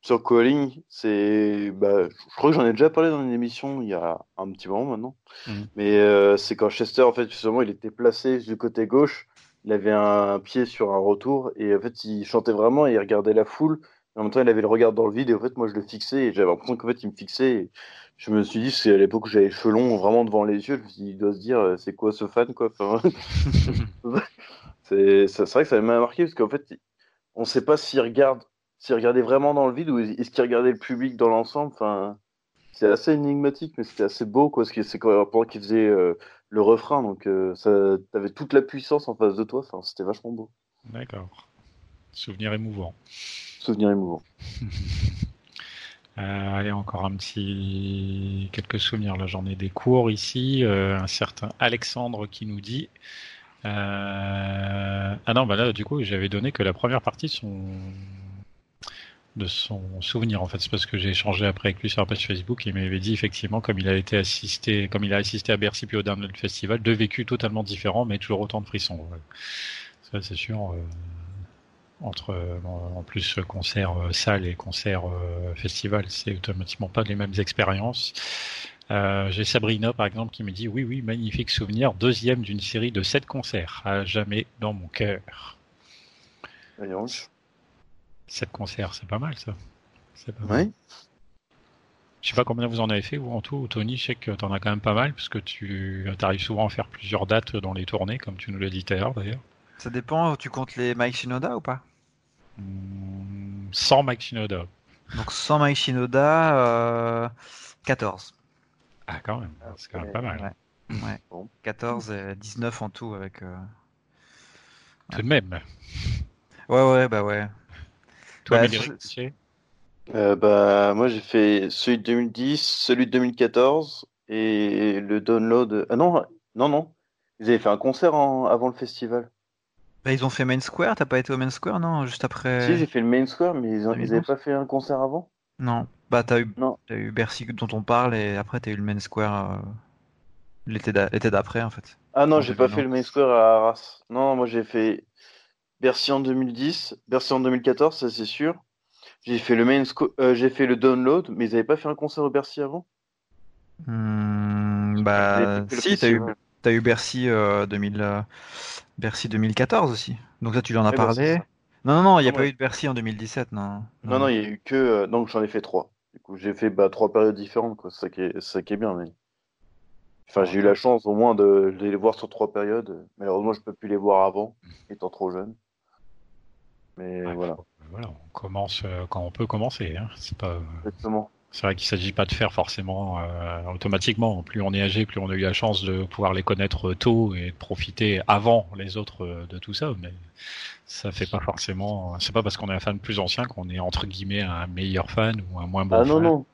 Speaker 2: sur Calling c'est bah, je crois que j'en ai déjà parlé dans une émission il y a un petit moment maintenant mmh. mais c'est quand Chester en fait justement il était placé du côté gauche il avait un pied sur un retour et en fait il chantait vraiment et il regardait la foule. en même temps il avait le regard dans le vide et en fait moi je le fixais et j'avais l'impression qu'en fait il me fixait. Et je me suis dit c'est à l'époque où j'avais les cheveux longs vraiment devant les yeux. Il doit se dire c'est quoi ce fan quoi? c'est c'est vrai que ça m'a marqué parce qu'en fait on sait pas s'il regarde s'il regardait vraiment dans le vide ou est-ce qu'il regardait le public dans l'ensemble. Enfin c'est assez énigmatique mais c'était assez beau quoi parce que c'est pendant qu'il faisait euh, le refrain, donc euh, ça, t'avais toute la puissance en face de toi. Enfin, c'était vachement beau.
Speaker 1: D'accord. Souvenir émouvant.
Speaker 2: Souvenir émouvant.
Speaker 1: Euh, allez, encore un petit quelques souvenirs. Là, j'en ai des cours ici. Euh, un certain Alexandre qui nous dit. Ah non, bah là, du coup, j'avais donné que la première partie sont de son souvenir en fait. C'est parce que j'ai échangé après avec lui sur la page Facebook il m'avait dit effectivement comme il a été assisté, comme il a assisté à Bercy puis au Download Festival, deux vécus totalement différents mais toujours autant de frissons. Ça c'est sûr. Euh, entre en plus concert euh, salle et concert euh, festival, c'est automatiquement pas les mêmes expériences. j'ai Sabrina par exemple qui me dit oui oui magnifique souvenir, deuxième d'une série de sept concerts, à jamais dans mon cœur. Sept concerts, c'est pas mal ça.
Speaker 2: C'est pas mal.
Speaker 1: Je sais pas combien vous en avez fait, vous en tout, Tony. Je sais que tu en as quand même pas mal, parce que tu arrives souvent à faire plusieurs dates dans les tournées, comme tu nous l'as dit tout à l'heure d'ailleurs.
Speaker 3: Ça dépend, tu comptes les Mike Shinoda ou pas?
Speaker 1: Hmm, Sans Mike Shinoda.
Speaker 3: Donc sans Mike Shinoda, 14. Euh,
Speaker 1: ah, quand même, c'est quand même pas mal.
Speaker 3: Ouais. Bon. 14 et 19 en tout avec. Euh,
Speaker 1: tout de même.
Speaker 3: Ouais, ouais, bah ouais.
Speaker 1: Toi, bah,
Speaker 2: euh, bah, moi j'ai fait celui de 2010, celui de 2014 et le download. Ah non, non, non. Ils avaient fait un concert avant le festival.
Speaker 3: Bah, ils ont fait Main Square, t'as pas été au Main Square, non Juste après.
Speaker 2: Si, j'ai fait le Main Square, mais ils, avaient pas fait un concert avant?
Speaker 3: Non. Bah, t'as eu, as eu Bercy dont on parle et après t'as eu le Main Square euh, l'été d'après en fait.
Speaker 2: Ah non, j'ai pas fait le Main Square à Arras. Non, moi j'ai fait Bercy en 2010, Bercy en 2014, ça c'est sûr. J'ai fait le main euh, j'ai fait le download, mais ils n'avaient pas fait un concert au Bercy avant?
Speaker 3: Hmm, Bah si, t'as eu, as eu Bercy, 2000, euh, Bercy 2014 aussi. Donc là, tu lui en as parlé. non, non, non, il n'y a pas eu de Bercy en 2017, non.
Speaker 2: Non, non, il n'y a eu que. Euh, donc j'en ai fait trois. Du coup, j'ai fait bah, trois périodes différentes, quoi. Ça qui est, ça qui est bien, mais. Enfin, j'ai eu la chance au moins de, de, les voir sur trois périodes. Malheureusement, je ne peux plus les voir avant, étant trop jeune. Mais voilà.
Speaker 1: Voilà, on commence euh, quand on peut commencer. Hein. C'est pas.
Speaker 2: Exactement.
Speaker 1: C'est vrai qu'il ne s'agit pas de faire forcément euh, automatiquement. Plus on est âgé, plus on a eu la chance de pouvoir les connaître tôt et de profiter avant les autres euh, de tout ça. Mais ça fait pas forcément. C'est pas parce qu'on est un fan plus ancien qu'on est entre guillemets un meilleur fan ou un moins bon
Speaker 2: ah,
Speaker 1: fan.
Speaker 2: non, non.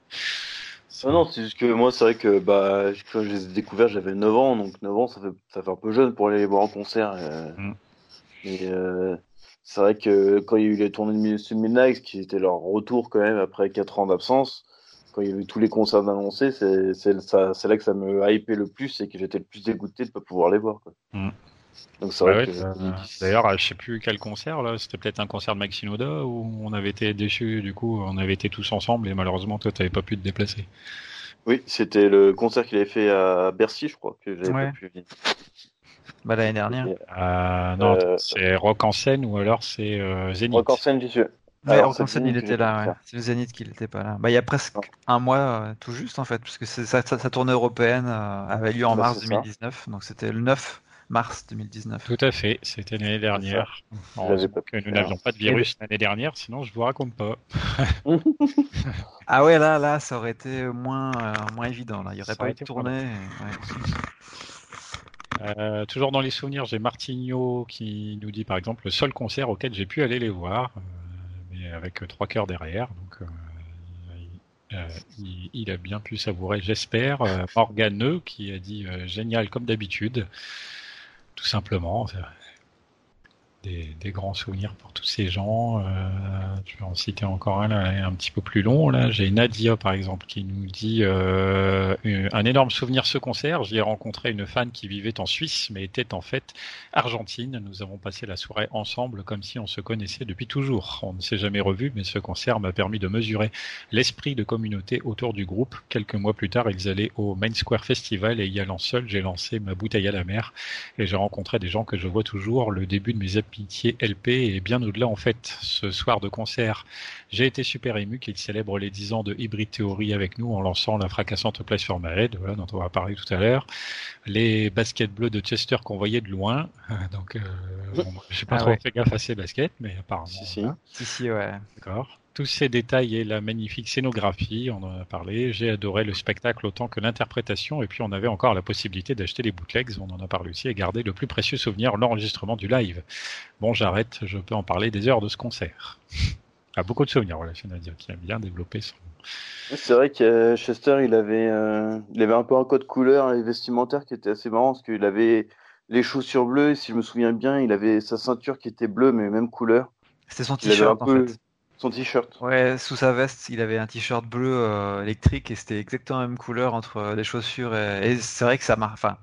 Speaker 2: Ah non, c'est juste que moi, c'est vrai que bah, quand je les ai découverts, j'avais 9 ans, donc 9 ans, ça fait, ça fait un peu jeune pour aller les voir en concert. euh.
Speaker 1: Mm.
Speaker 2: Et euh, c'est vrai que quand il y a eu les tournées de Midnight, qui était leur retour quand même après 4 ans d'absence, quand il y a eu tous les concerts annoncés, c'est c'est ça- c'est là que ça me hypait le plus et que j'étais le plus dégoûté de ne pas pouvoir les voir. Quoi.
Speaker 1: Mm.
Speaker 2: Donc c'est
Speaker 1: Ouais, D'ailleurs, je sais plus quel concert là, c'était peut-être un concert de Mike Shinoda où on avait été déçus. Du coup, on avait été tous ensemble et malheureusement, toi, t'avais pas pu te déplacer.
Speaker 2: Oui, c'était le concert qu'il avait fait à Bercy, je crois, que j'avais
Speaker 3: Ouais.
Speaker 2: pas pu venir.
Speaker 3: Bah, l'année dernière.
Speaker 1: Euh, non,
Speaker 2: Euh,
Speaker 1: c'est Rock en scène ou alors c'est euh, Zénith.
Speaker 2: Rock en scène, j'y suis.
Speaker 3: Ouais,
Speaker 2: Alors,
Speaker 3: en
Speaker 2: c'est
Speaker 3: scène,
Speaker 2: Zénith
Speaker 3: il
Speaker 2: que
Speaker 3: était là, ouais. C'est le Zénith qui n'était pas là. Bah, il y a presque
Speaker 2: Non.
Speaker 3: un mois tout juste, en fait, puisque c'est- sa, tournée européenne euh, avait lieu en
Speaker 2: Bah,
Speaker 3: mars
Speaker 2: c'est ça.
Speaker 3: 2019, donc c'était le 9 mars 2019.
Speaker 1: Tout à fait, c'était l'année dernière.
Speaker 2: Pas
Speaker 1: que nous n'avions pas de virus l'année dernière, sinon je vous raconte pas.
Speaker 3: Ah ouais, là, là, ça aurait été moins, euh, moins évident. Là. Il n'y aurait
Speaker 1: Ça
Speaker 3: pas eu de
Speaker 1: été
Speaker 3: tournée.
Speaker 1: Euh, toujours dans les souvenirs, j'ai Martigno qui nous dit par exemple le seul concert auquel j'ai pu aller les voir, euh, mais avec trois cœurs derrière. Euh, il, a bien pu savourer, j'espère. Morganeux qui a dit génial comme d'habitude, tout simplement. Des, des grands souvenirs pour tous ces gens. Euh, je vais en citer encore un là, un petit peu plus long. Là, j'ai Nadia par exemple qui nous dit euh, un énorme souvenir ce concert. J'y ai rencontré une fan qui vivait en Suisse, mais était en fait argentine. Nous avons passé la soirée ensemble comme si on se connaissait depuis toujours. On ne s'est jamais revus, mais ce concert m'a permis de mesurer l'esprit de communauté autour du groupe. Quelques mois plus tard, ils allaient au Main Square Festival et y allant seul, j'ai lancé ma bouteille à la mer et j'ai rencontré des gens que je vois toujours. Le début de mes amitiés LP et bien au-delà en fait. Ce soir de concert, j'ai été super ému qu'ils célèbrent les 10 ans de Hybrid Theory avec nous en lançant la fracassante Place for My Head, voilà, dont on va parler tout à l'heure. Les baskets bleues de Chester qu'on voyait de loin. Donc, euh, bon, j'ai pas
Speaker 3: Ah
Speaker 1: trop
Speaker 3: ouais.
Speaker 1: fait gaffe à ces baskets, mais apparemment.
Speaker 2: Si, si.
Speaker 3: Si, si, ouais.
Speaker 1: D'accord. Tous ces détails et la magnifique scénographie, on en a parlé. J'ai adoré le spectacle autant que l'interprétation. Et puis, on avait encore la possibilité d'acheter les bootlegs. On en a parlé aussi et garder le plus précieux souvenir, l'enregistrement du live. Bon, j'arrête. Je peux en parler des heures de ce concert. Ah, beaucoup de souvenirs, voilà, Nadia, qui a bien développé son.
Speaker 2: C'est vrai que euh, Chester, il avait, euh, il avait un peu un code couleur et vestimentaire qui était assez marrant parce qu'il avait les chaussures bleues et si je me souviens bien, il avait sa ceinture qui était bleue mais même couleur.
Speaker 3: C'était son t-shirt, en
Speaker 2: peu
Speaker 3: fait.
Speaker 2: Son t-shirt.
Speaker 3: Ouais, sous sa veste, il avait un t-shirt bleu euh, électrique et c'était exactement la même couleur entre euh, les chaussures et, et c'est vrai que ça marche. Enfin,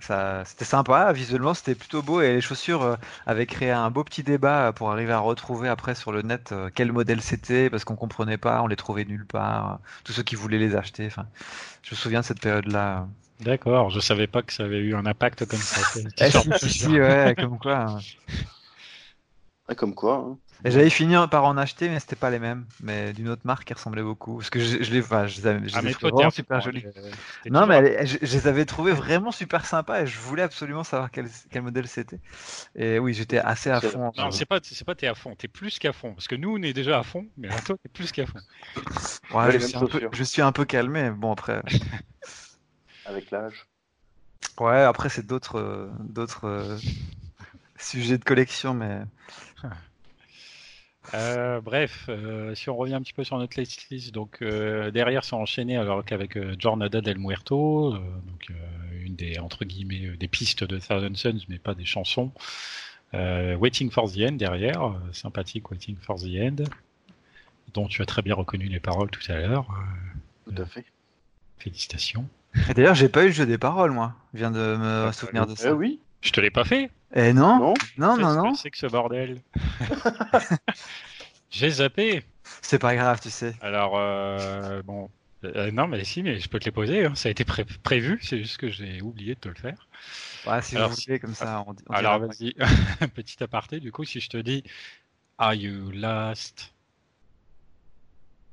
Speaker 3: ça, c'était sympa. Visuellement, c'était plutôt beau et les chaussures euh, avaient créé un beau petit débat pour arriver à retrouver après sur le net euh, quel modèle c'était parce qu'on comprenait pas, on les trouvait nulle part. euh, Tous ceux qui voulaient les acheter. Enfin, je me souviens de cette période-là.
Speaker 1: D'accord, je savais pas que ça avait eu un impact comme ça.
Speaker 3: Eh, si, si, ouais, comme quoi. hein.
Speaker 2: Ah, comme quoi. hein.
Speaker 3: Et j'avais fini par en acheter, mais c'était pas les mêmes, mais d'une autre marque qui ressemblait beaucoup. Parce que je, je les, enfin, je les avais- je
Speaker 1: Ah,
Speaker 3: les
Speaker 1: toi,
Speaker 3: vraiment super jolis.
Speaker 1: euh,
Speaker 3: Non, mais elle- je, je les avais trouvés vraiment super sympas et je voulais absolument savoir quel, quel modèle c'était. Et oui, j'étais assez à fond.
Speaker 1: Non, c'est pas, c'est pas t'es à fond, t'es plus qu'à fond. Parce que nous, on est déjà à fond, mais toi, t'es plus qu'à fond.
Speaker 3: Ouais, je, suis un peu, je suis un peu calmé. Bon, après,
Speaker 2: Avec l'âge.
Speaker 3: ouais, après c'est d'autres, euh, d'autres euh, sujets de collection, mais
Speaker 1: Euh, bref, euh, si on revient un petit peu sur notre list, donc euh, derrière c'est enchaîné alors qu'avec euh, Jornada del Muerto, euh, donc euh, une des entre guillemets euh, des pistes de Thousand Suns, mais pas des chansons. Euh, Waiting for the End derrière, euh, sympathique Waiting for the End, dont tu as très bien reconnu les paroles tout à l'heure. Euh,
Speaker 2: Tout à fait.
Speaker 1: félicitations.
Speaker 3: Et d'ailleurs, j'ai pas eu le jeu des paroles, moi. Je viens de me souvenir de
Speaker 2: Eh
Speaker 3: ça.
Speaker 2: oui.
Speaker 1: Je te l'ai pas fait.
Speaker 3: Et non,
Speaker 2: Non.
Speaker 3: non,
Speaker 1: Qu'est-ce
Speaker 3: non.
Speaker 1: C'est que ce bordel? J'ai zappé.
Speaker 3: C'est pas grave, tu sais.
Speaker 1: Alors, euh, bon. Euh, non, mais si, mais je peux te les poser. hein. Ça a été pré- prévu, c'est juste que j'ai oublié de te le faire.
Speaker 3: Ouais, si
Speaker 1: Alors,
Speaker 3: vous voulez, comme ça, on, dit- on
Speaker 1: Alors, vas-y, petit aparté. Du coup, si je te dis Are you lost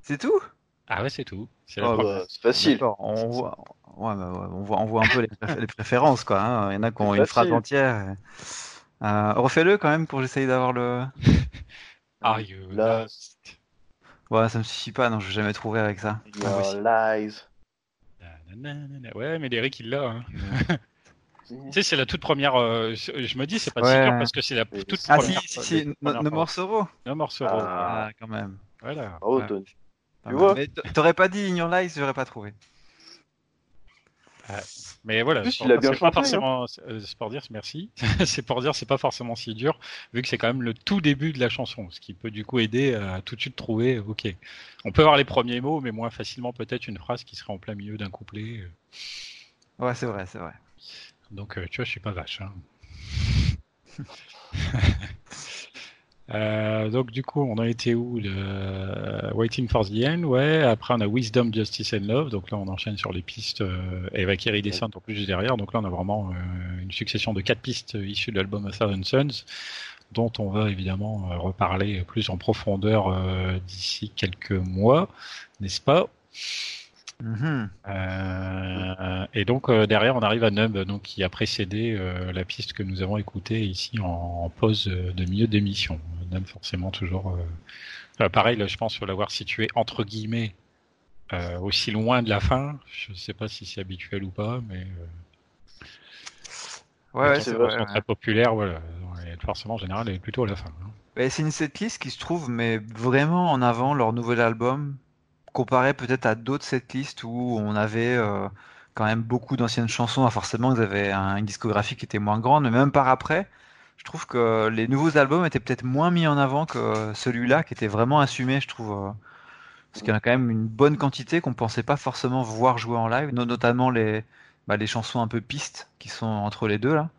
Speaker 3: C'est tout?
Speaker 1: Ah ouais, c'est tout. C'est
Speaker 2: Ah, bah, facile.
Speaker 3: D'accord, on voit, ouais, bah, ouais, on voit, on voit un peu les, préf- les préférences, quoi. hein. Il y en a qui ont une phrase entière. Euh, refais-le quand même pour que j'essaye d'avoir le.
Speaker 1: Are you
Speaker 2: Lost?
Speaker 3: Ouais, ça me suffit pas, non, je vais jamais trouver avec ça.
Speaker 2: Your lies.
Speaker 1: Ouais, mais Derek, il l'a. Hein. Tu sais, c'est la toute première. euh, je me dis, c'est pas
Speaker 3: Ouais.
Speaker 1: si dur parce que c'est la toute
Speaker 3: Ah si,
Speaker 1: première.
Speaker 3: si, si, No
Speaker 1: première
Speaker 3: No
Speaker 1: fois.
Speaker 3: More Sorrow.
Speaker 1: No More Sorrow.
Speaker 2: Ah.
Speaker 3: Ah, quand même.
Speaker 1: Voilà.
Speaker 2: Oh,
Speaker 3: Ouais. Tu vois Mais t'aurais pas dit In Your Life, j'aurais pas trouvé.
Speaker 1: Mais voilà,
Speaker 2: plus, il a bien
Speaker 1: pas forcément, hein. euh, c'est pour dire merci. c'est pour dire c'est pas forcément si dur, vu que c'est quand même le tout début de la chanson, ce qui peut du coup aider à tout de suite trouver. Ok, on peut avoir les premiers mots, mais moins facilement peut-être une phrase qui serait en plein milieu d'un couplet.
Speaker 3: Ouais, c'est vrai, c'est vrai.
Speaker 1: Donc euh, tu vois, je suis pas vache. Hein. Euh, donc du coup, on a été où le... Waiting for the End, ouais. Après, on a Wisdom, Justice and Love. Donc là, on enchaîne sur les pistes euh, avec Iridescent en plus derrière. Donc là, on a vraiment euh, une succession de quatre pistes issues de l'album A Thousand Suns, dont on va évidemment euh, reparler plus en profondeur d'ici quelques mois, n'est-ce pas?
Speaker 3: Mhm.
Speaker 1: Euh, et donc euh, derrière, on arrive à Nub, donc qui a précédé euh, la piste que nous avons écoutée ici en, pause de milieu d'émission. Nub, forcément, toujours pareil. Là, je pense l'avoir situé entre guillemets aussi loin de la fin. Je ne sais pas si c'est habituel ou pas, mais
Speaker 3: ouais, c'est vrai,
Speaker 1: très populaire. Voilà, forcément, en général, elle est plutôt à la fin.
Speaker 3: Hein. c'est une setlist qui se trouve mais vraiment en avant leur nouvel album comparé peut-être à d'autres setlists où on avait euh, quand même beaucoup d'anciennes chansons, forcément ils avaient une discographie qui était moins grande, mais même par après, je trouve que les nouveaux albums étaient peut-être moins mis en avant que celui-là, qui était vraiment assumé, je trouve. Euh, parce qu'il y en a quand même une bonne quantité qu'on pensait pas forcément voir jouer en live, notamment les, bah, les chansons un peu pistes qui sont entre les deux là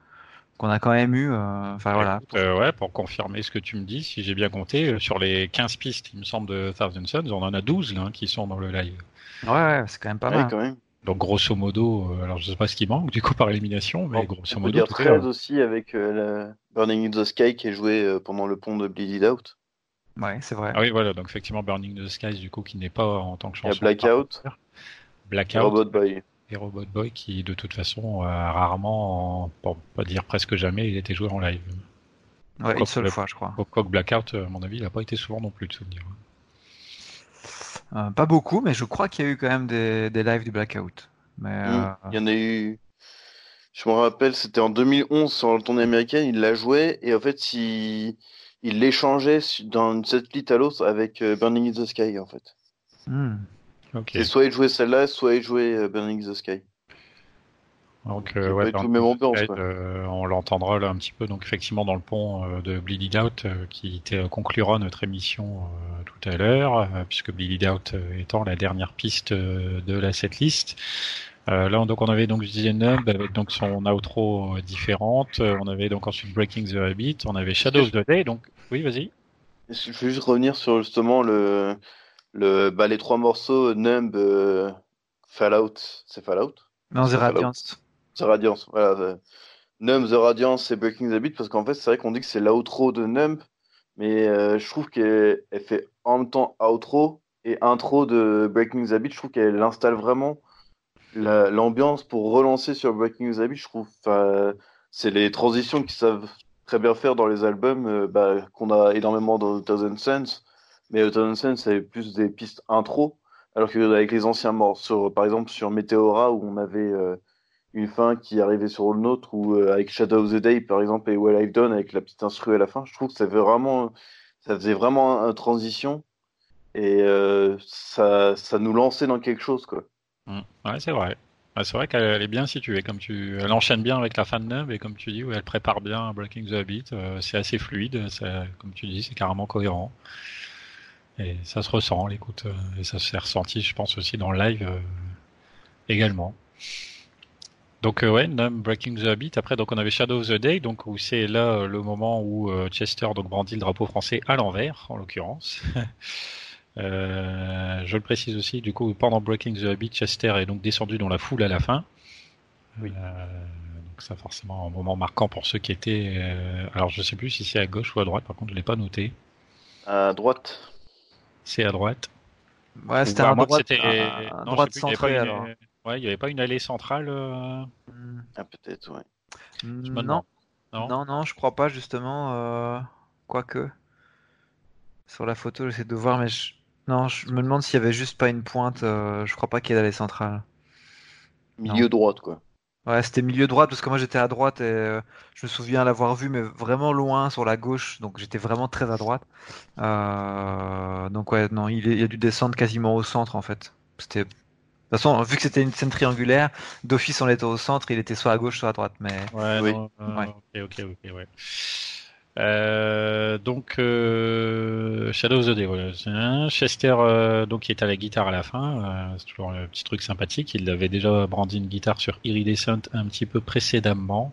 Speaker 3: qu'on a quand même eu. Euh, enfin voilà.
Speaker 1: Euh, ouais, pour confirmer ce que tu me dis, si j'ai bien compté, euh, sur les 15 pistes, il me semble, de Thousand Suns, on en a 12 là, qui sont dans le live.
Speaker 3: Ouais, ouais c'est quand même pas mal.
Speaker 2: Quand même.
Speaker 1: Donc grosso modo, alors je sais pas ce qui manque du coup par élimination, mais grosso on modo.
Speaker 2: Peut dire 13 aussi avec Burning in the Sky qui est joué pendant le pont de Bleed Out.
Speaker 3: Ouais, c'est vrai.
Speaker 1: Ah oui, voilà, donc effectivement Burning in the Sky du coup qui n'est pas en tant que chanson.
Speaker 2: Il y a Blackout.
Speaker 1: Blackout.
Speaker 2: Robot Boy
Speaker 1: et Robot Boy qui de toute façon rarement, pour pas dire presque jamais, il était joué en live.
Speaker 3: Ouais, une seule fois, je crois.
Speaker 1: Au Blackout, à mon avis, il n'a pas été souvent non plus de souvenir.
Speaker 3: Euh, pas beaucoup, mais je crois qu'il y a eu quand même des, des lives du Blackout. Mais,
Speaker 2: euh, Il y en a eu. Je me rappelle, c'était en 2011 sur la tournée américaine, il l'a joué et en fait, il l'échangeait dans cette lit à l'autre avec euh, Burning in the Sky en fait.
Speaker 3: Hmm.
Speaker 2: Okay. soit il jouait celle-là, soit il jouait euh, Burning the Sky.
Speaker 1: Donc, euh, ouais, dans même ambiance, euh, on l'entendra là un petit peu. Donc, effectivement, dans le pont euh, de Bleed Out, euh, qui conclura notre émission tout à l'heure, puisque Bleed Out étant la dernière piste de la setlist. là, donc, on avait donc Nub avec donc son outro différente. on avait donc ensuite Breaking the Habit. On avait Shadows of the Day. Donc, oui, vas-y.
Speaker 2: Je veux juste revenir sur justement le, le, bah, les trois morceaux Numb, euh, Fallout, c'est Fallout?
Speaker 3: Non, The Radiance.
Speaker 2: The Radiance, voilà. Numb, The Radiance et Breaking the Beat, parce qu'en fait, c'est vrai qu'on dit que c'est l'outro de Numb, mais euh, je trouve qu'elle fait en même temps outro et intro de Breaking the Beat. Je trouve qu'elle installe vraiment l'ambiance pour relancer sur Breaking the Beat. Je trouve c'est les transitions qu'ils savent très bien faire dans les albums, euh, bah, qu'on a énormément dans Thousand Sense mais Autumn c'est plus des pistes intro, alors qu'avec les anciens morceaux, par exemple sur Meteora, où on avait euh, une fin qui arrivait sur le nôtre, ou euh, avec Shadow of the Day, par exemple, et Well I've Done, avec la petite instru à la fin, je trouve que ça, faisait vraiment une transition, et euh, ça, nous lançait dans quelque chose, quoi.
Speaker 1: Mmh. Ouais, c'est vrai. c'est vrai qu'elle est bien située, comme tu, elle enchaîne bien avec la fin de neuf et comme tu dis, où elle prépare bien Breaking the Habit. c'est assez fluide, comme tu dis, c'est carrément cohérent. Et ça se ressent, l'écoute. Euh, et ça s'est ressenti, je pense, aussi dans le live euh, également. Donc euh, ouais, Breaking the Habit. Après, donc on avait Shadow of the Day, donc où c'est là le moment où Chester donc brandit le drapeau français à l'envers, en l'occurrence. je le précise aussi, du coup, pendant Breaking the Habit, Chester est donc descendu dans la foule à la fin. Oui. donc ça forcément un moment marquant pour ceux qui étaient. alors je sais plus si c'est à gauche ou à droite. Par contre, je l'ai pas noté.
Speaker 2: À droite
Speaker 1: c'est à droite.
Speaker 3: Ouais, c'était à droite, droite centrale.
Speaker 1: Ouais, il n'y avait pas une allée centrale. Euh
Speaker 2: ah, peut-être, ouais.
Speaker 3: Non. non? non, je crois pas, justement. Euh... Quoique. Sur la photo, j'essaie de voir, mais je... non, je me demande s'il y avait juste pas une pointe. Euh... Je crois pas qu'il y ait d'allée centrale.
Speaker 2: Milieu droite, quoi.
Speaker 3: Ouais, c'était milieu droite parce que moi j'étais à droite et euh, je me souviens l'avoir vu, mais vraiment loin sur la gauche, donc j'étais vraiment très à droite. Euh, donc ouais, non, il, il, a dû descendre quasiment au centre en fait. C'était de toute façon, vu que c'était une scène triangulaire, d'office on était au centre, il était soit à gauche, soit à droite. Mais
Speaker 1: ouais,
Speaker 3: oui.
Speaker 1: non, euh, ok, ok, ok, ouais. Euh, donc euh, Shadow of the Day, voilà. Chester, euh, donc qui est à la guitare à la fin, euh, c'est toujours un petit truc sympathique. Il avait déjà brandi une guitare sur Iridescent un petit peu précédemment.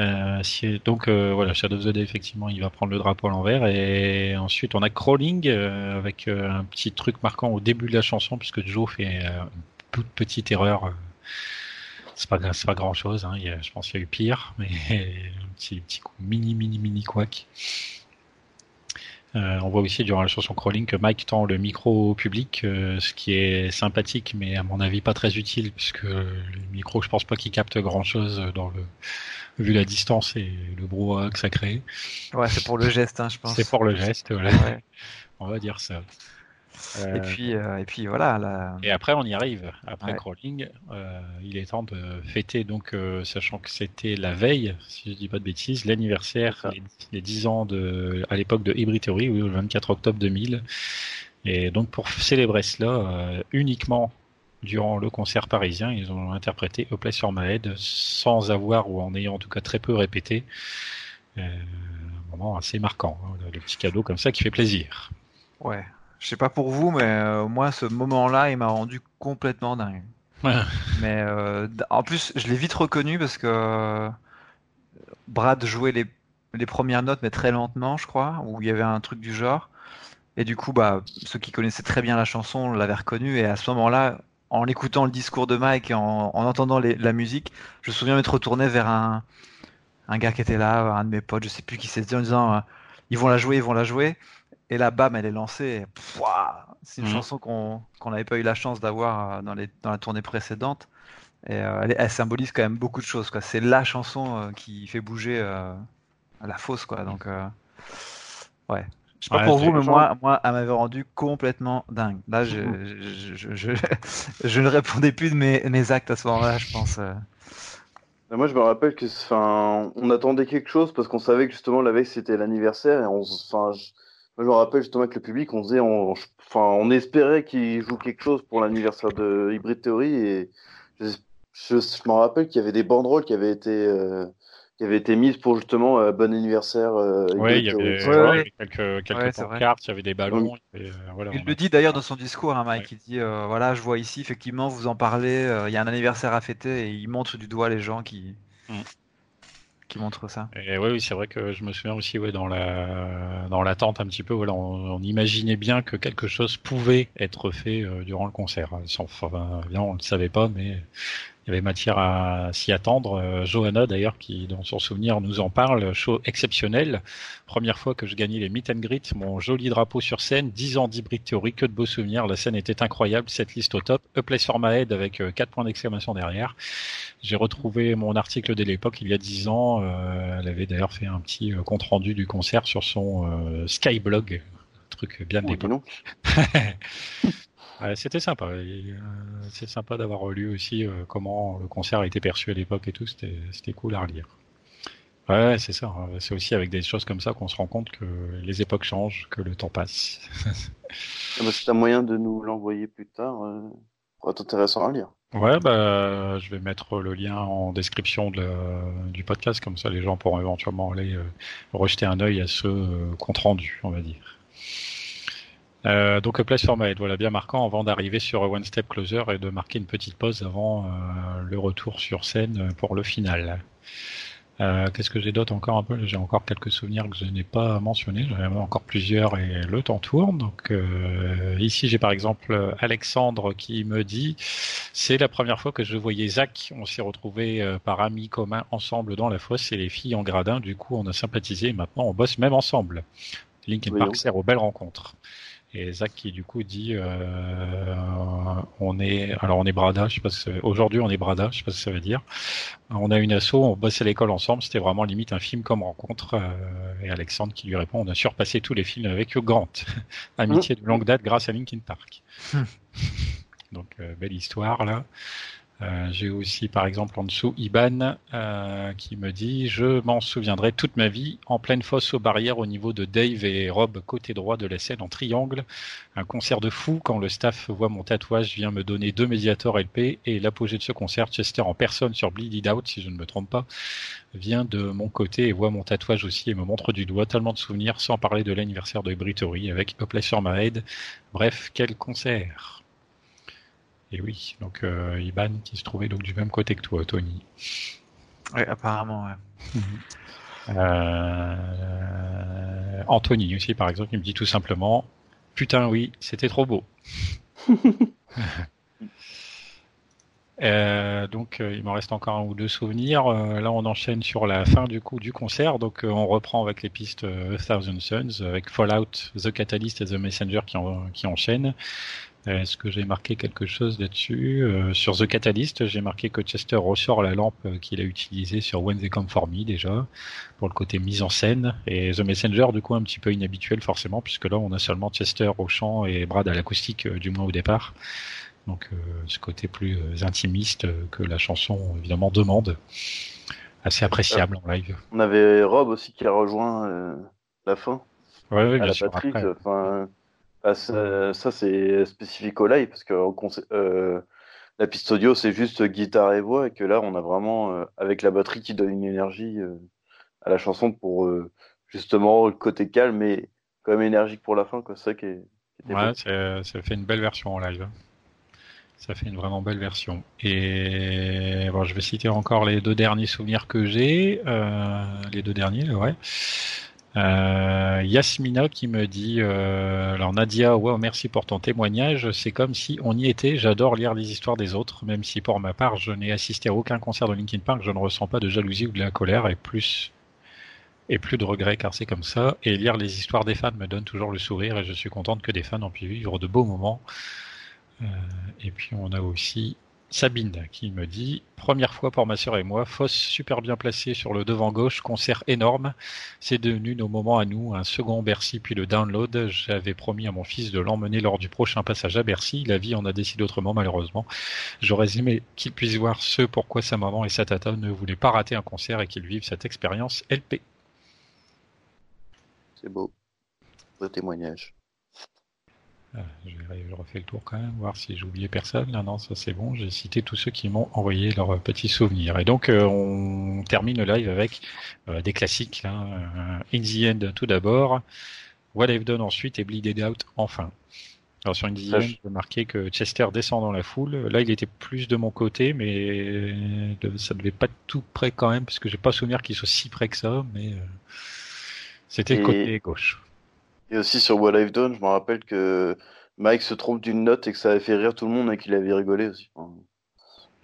Speaker 1: Euh, si, donc voilà, Shadow of the Day, effectivement, il va prendre le drapeau à l'envers. Et ensuite, on a Crawling avec un petit truc marquant au début de la chanson, puisque Joe fait une toute petite erreur c'est pas pas grand chose hein. je pense qu'il y a eu pire mais un petit petit coup mini mini mini couac euh, on voit aussi durant la chanson Crawling que Mike tend le micro au public, euh, ce qui est sympathique, mais à mon avis pas très utile, puisque le micro, je pense pas qu'il capte grand chose dans le vu la distance et le brouhaha que ça crée.
Speaker 3: Ouais, c'est pour le geste, hein, je pense.
Speaker 1: C'est pour le geste, voilà. Ouais. On va dire ça.
Speaker 3: Euh... Et puis, euh, et puis voilà. La...
Speaker 1: Et après, on y arrive. Après ouais. crawling, euh, il est temps de fêter, donc, euh, sachant que c'était la veille, si je dis pas de bêtises, l'anniversaire, les, les, 10 ans de, à l'époque de Hybrid Theory, oui, le 24 octobre 2000. Et donc, pour célébrer cela, euh, uniquement durant le concert parisien, ils ont interprété A Place for My Head sans avoir, ou en ayant en tout cas très peu répété. Euh, un moment assez marquant, hein, le petit cadeau comme ça qui fait plaisir.
Speaker 3: Ouais, je sais pas pour vous, mais euh, moi, ce moment-là, il m'a rendu complètement dingue.
Speaker 1: Ouais.
Speaker 3: Mais euh, en plus, je l'ai vite reconnu parce que euh, Brad jouait les, les premières notes, mais très lentement, je crois, où il y avait un truc du genre. Et du coup, bah, ceux qui connaissaient très bien la chanson l'avaient reconnu. Et à ce moment-là, en écoutant le discours de Mike et en, en entendant les, la musique, je me souviens m'être retourné vers un, un gars qui était là, un de mes potes, je sais plus qui s'est dit en disant ils vont la jouer, ils vont la jouer. Et la bam, elle est lancée. C'est une mmh. chanson qu'on n'avait pas eu la chance d'avoir dans, les, dans la tournée précédente. Et euh, elle, elle, symbolise quand même beaucoup de choses. C'est la chanson euh, qui fait bouger euh, la fosse. Quoi. Donc, ouais. Je sais pas ouais, pour vous, mais moi, moi, elle m'avait rendu complètement dingue. Là, je, je, je, je, je ne répondais plus de mes, mes actes à ce moment-là, je pense.
Speaker 2: Moi, je me rappelle que, enfin, on attendait quelque chose parce qu'on savait que justement la veille c'était l'anniversaire et on, enfin, moi, je me rappelle justement avec le public, on faisait, on, enfin, on espérait qu'il joue quelque chose pour l'anniversaire de Hybrid Theory et je, je, je me rappelle qu'il y avait des banderoles qui avaient été, euh, qui avaient été mises pour justement euh, bon anniversaire. Euh,
Speaker 1: oui, il y avait, ouais, ouais. quelques, quelques ouais, pancartes, il y avait des ballons.
Speaker 3: Oui. Et, voilà, il le dit d'ailleurs dans son discours, hein, Mike. Il dit, voilà, je vois ici effectivement, vous en parlez, il y a un anniversaire à fêter et il montre du doigt les gens qui. Mm
Speaker 1: Et oui, c'est vrai que je me souviens aussi, ouais, dans la dans l'attente un petit peu, voilà, on, imaginait bien que quelque chose pouvait être fait euh, durant le concert. Enfin, bien, on ne le savait pas, mais il y avait matière à s'y attendre. Euh, Johanna, d'ailleurs, qui dans son souvenir nous en parle, show exceptionnel. Première fois que je gagnais les meet and greet, mon joli drapeau sur scène, 10 ans d'hybrid théorie, que de beaux souvenirs. La scène était incroyable, cette liste au top. A Place for My Head avec euh, 4 points d'exclamation derrière. J'ai retrouvé mon article de l'époque, il y a 10 ans. Euh, elle avait d'ailleurs fait un petit euh, compte rendu du concert sur son euh, Skyblog. Truc bien l'époque. C'était sympa. Euh, c'est sympa d'avoir relu aussi euh, comment le concert a été perçu à l'époque et tout. C'était cool à relire. Ouais, c'est ça. Hein. C'est aussi avec des choses comme ça qu'on se rend compte que les époques changent, que le temps passe.
Speaker 2: c'est un moyen de nous l'envoyer plus tard. Euh, pour être intéressant à lire.
Speaker 1: Ouais, bah, je vais mettre le lien en description de, du podcast, comme ça les gens pourront éventuellement aller euh, rejeter un œil à ce euh, compte rendu, on va dire. Euh, donc Place for voilà bien marquant avant d'arriver sur One Step Closer et de marquer une petite pause avant euh, le retour sur scène pour le final. Euh, Qu'est-ce que j'ai d'autre encore un peu? J'ai encore quelques souvenirs que je n'ai pas mentionnés. J'en ai encore plusieurs et le temps tourne. Donc euh, ici j'ai par exemple Alexandre qui me dit c'est la première fois que je voyais Zach. On s'est retrouvés euh, par amis communs ensemble dans la fosse et les filles en gradin. Du coup on a sympathisé. Et maintenant on bosse même ensemble. Linkin Park sert aux belles rencontres. Et Zach qui du coup dit euh, on est alors on est Brada, je sais pas si aujourd'hui on est Brada, je sais pas ce que ça veut dire. On a une asso, on bosse à l'école ensemble, c'était vraiment limite un film comme rencontre. Euh, et Alexandre qui lui répond on a surpassé tous les films avec Hugh Grant, amitié de longue date grâce à Linkin Park. Donc euh, belle histoire là. Euh, j'ai aussi par exemple en dessous Iban euh, qui me dit je m'en souviendrai toute ma vie en pleine fosse aux barrières au niveau de Dave et Rob côté droit de la scène en triangle. Un concert de fou quand le staff voit mon tatouage vient me donner deux médiators LP et l'apogée de ce concert Chester en personne sur Bleed Out si je ne me trompe pas vient de mon côté et voit mon tatouage aussi et me montre du doigt. Tellement de souvenirs sans parler de l'anniversaire de Britory avec A Place sur My Head. Bref quel concert et oui, donc euh, Iban qui se trouvait donc du même côté que toi, Tony.
Speaker 3: Oui, apparemment, ouais.
Speaker 1: Euh, Anthony aussi, par exemple, il me dit tout simplement Putain, oui, c'était trop beau. Euh, donc il m'en reste encore un ou deux souvenirs. là on enchaîne sur la fin du coup du concert. Donc on reprend avec les pistes Thousand Suns, avec Fallout, The Catalyst et The Messenger qui, qui enchaînent. Est-ce que j'ai marqué quelque chose là-dessus? Euh, Sur The Catalyst, j'ai marqué que Chester ressort la lampe euh, qu'il a utilisée sur When They Come For Me déjà, pour le côté mise en scène. Et The Messenger, du coup, un petit peu inhabituel forcément, puisque là, on a seulement Chester au chant et Brad à l'acoustique, euh, du moins au départ. Donc ce côté plus intimiste que la chanson, évidemment, demande. Assez appréciable en live.
Speaker 2: On avait Rob aussi qui a rejoint la fin.
Speaker 1: Oui, ouais, bien sûr. Enfin,
Speaker 2: ah, ça, c'est spécifique au live parce que euh, la piste audio c'est juste guitare et voix et que là on a vraiment euh, avec la batterie qui donne une énergie euh, à la chanson pour justement le côté calme et quand même énergique pour la fin quoi. Ça qui est,
Speaker 1: ouais, ça fait une belle version en live. Ça fait une vraiment belle version. Et bon, je vais citer encore les deux derniers souvenirs que j'ai. les deux derniers, ouais. Euh, Yasmina qui me dit euh, alors Nadia ouais merci pour ton témoignage. C'est comme si on y était. J'adore lire les histoires des autres. Même si pour ma part je n'ai assisté à aucun concert de Linkin Park je ne ressens pas de jalousie ou de la colère et plus et plus de regrets car c'est comme ça. Et lire les histoires des fans me donne toujours le sourire et je suis contente que des fans ont pu vivre de beaux moments. Euh, et puis on a aussi Sabine qui me dit première fois pour ma sœur et moi, fosse super bien placée sur le devant gauche, concert énorme. C'est devenu nos moments à nous, un second Bercy puis le download. J'avais promis à mon fils de l'emmener lors du prochain passage à Bercy. La vie en a décidé autrement malheureusement. J'aurais aimé qu'il puisse voir ce pourquoi sa maman et sa tata ne voulaient pas rater un concert et qu'ils vivent cette expérience LP.
Speaker 2: C'est beau. Beau témoignage.
Speaker 1: Ah, je, refais le tour quand même, voir si j'ai oublié personne. Non, non, ça c'est bon. J'ai cité tous ceux qui m'ont envoyé leurs petits souvenirs. Et donc, euh, on termine le live avec euh, des classiques. Euh, In the End tout d'abord, What I've Done ensuite et Bleeded Out enfin. Alors sur In the End, j'ai marqué que Chester descend dans la foule. Là, il était plus de mon côté, mais ça devait pas être tout près quand même, parce que j'ai pas souvenir qu'il soit si près que ça, mais c'était le côté gauche.
Speaker 2: Et aussi sur What I've Done, je me rappelle que Mike se trompe d'une note et que ça avait fait rire tout le monde et qu'il avait rigolé aussi.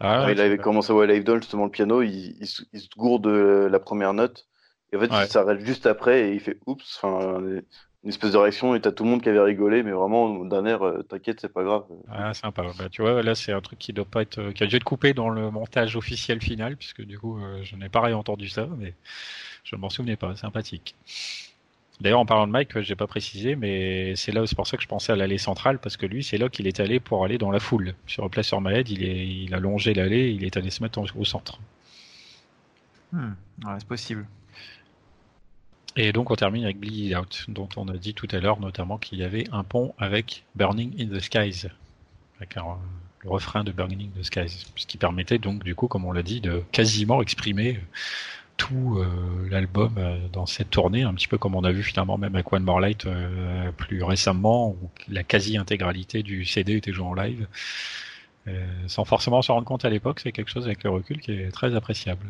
Speaker 2: Ah, il avait commencé What I've Done, justement le piano, il, se gourde de la première note. Et en fait, il s'arrête juste après et il fait oups, une espèce de réaction et t'as tout le monde qui avait rigolé, mais vraiment d'un air, euh, t'inquiète, c'est pas grave.
Speaker 1: Ah, sympa. Bah, tu vois, là, c'est un truc qui doit pas être, euh, qui a dû être coupé dans le montage officiel final, puisque du coup, euh, je n'ai pas réentendu ça, mais je ne m'en souvenais pas. Sympathique. D'ailleurs, en parlant de Mike, j'ai pas précisé, mais c'est là, c'est pour ça que je pensais à l'allée centrale, parce que lui, c'est là qu'il est allé pour aller dans la foule. Sur Place sur Maed, il, est, il a longé l'allée, il est allé se mettre au centre.
Speaker 3: Hmm. c'est possible.
Speaker 1: Et donc, on termine avec Bleed Out, dont on a dit tout à l'heure, notamment qu'il y avait un pont avec Burning in the Skies, avec le refrain de Burning in the Skies, ce qui permettait donc, du coup, comme on l'a dit, de quasiment exprimer tout euh, l'album euh, dans cette tournée, un petit peu comme on a vu finalement même avec One More Light euh, plus récemment, où la quasi-intégralité du CD était joué en live. sans forcément s'en rendre compte à l'époque, c'est quelque chose avec le recul qui est très appréciable.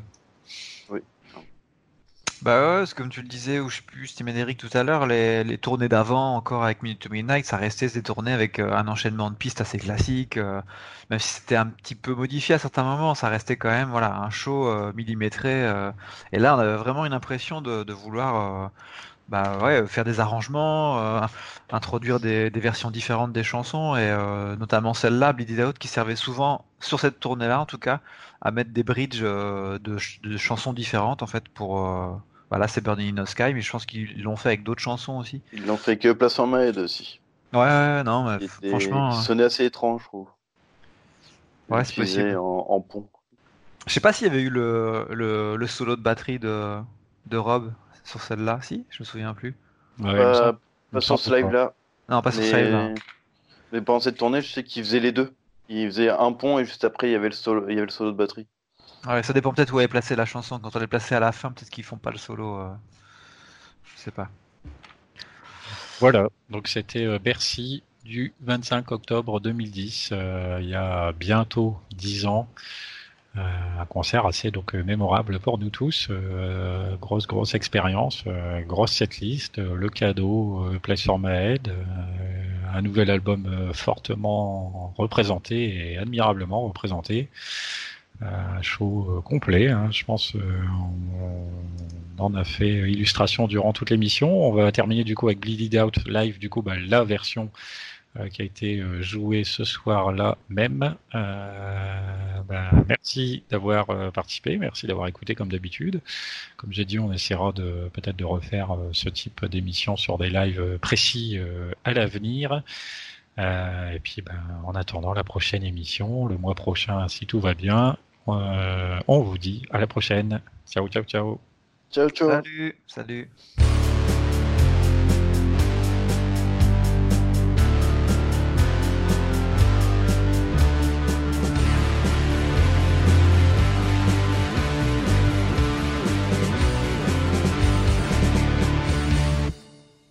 Speaker 3: Bah ouais, comme tu le disais, ou je sais plus, c'était Médéric tout à l'heure, les, les tournées d'avant, encore avec Minute to Midnight, ça restait des tournées avec euh, un enchaînement de pistes assez classique, euh, même si c'était un petit peu modifié à certains moments, ça restait quand même voilà un show euh, millimétré. et là, on avait vraiment une impression de, de vouloir bah ouais, faire des arrangements, introduire des, des, versions différentes des chansons, et notamment celle-là, Bleed Out, qui servait souvent, sur cette tournée-là en tout cas, à mettre des bridges de, de, chansons différentes en fait pour voilà, c'est Burning in the Sky, mais je pense qu'ils l'ont fait avec d'autres chansons aussi.
Speaker 2: Ils l'ont fait que Place en Maed aussi.
Speaker 3: Ouais, ouais, non, mais franchement.
Speaker 2: Ça sonnait assez étrange, je trouve.
Speaker 3: Ouais, c'est possible.
Speaker 2: En, pont.
Speaker 3: Je sais pas s'il y avait eu le, le, solo de batterie de, de Rob sur celle-là. Si, je me souviens plus.
Speaker 2: pas, sur ce live-là.
Speaker 3: Non, pas sur ce live-là.
Speaker 2: Mais pendant cette tournée, je sais qu'il faisait les deux. Il faisait un pont et juste après, il y avait le solo, il y avait le solo de batterie.
Speaker 3: Ouais, ça dépend peut-être où elle est placée la chanson. Quand on est placé à la fin, peut-être qu'ils font pas le solo. Euh... Je sais pas.
Speaker 1: Voilà, donc c'était euh, Bercy du 25 octobre 2010, euh, il y a bientôt 10 ans. Euh, un concert assez donc mémorable pour nous tous. grosse grosse expérience, grosse setlist, le cadeau Place for My Head, un nouvel album fortement représenté et admirablement représenté. Un show complet, hein. je pense. On, en a fait illustration durant toute l'émission. On va terminer du coup avec Bleed Out live, du coup bah, la version euh, qui a été euh, joué ce soir-là même. Euh, ben, merci d'avoir participé, merci d'avoir écouté comme d'habitude. Comme j'ai dit, on essaiera de peut-être de refaire ce type d'émission sur des lives précis à l'avenir. et puis, ben, en attendant la prochaine émission, le mois prochain, si tout va bien, on vous dit à la prochaine. Ciao, ciao, ciao.
Speaker 2: Ciao, ciao.
Speaker 3: Salut, salut.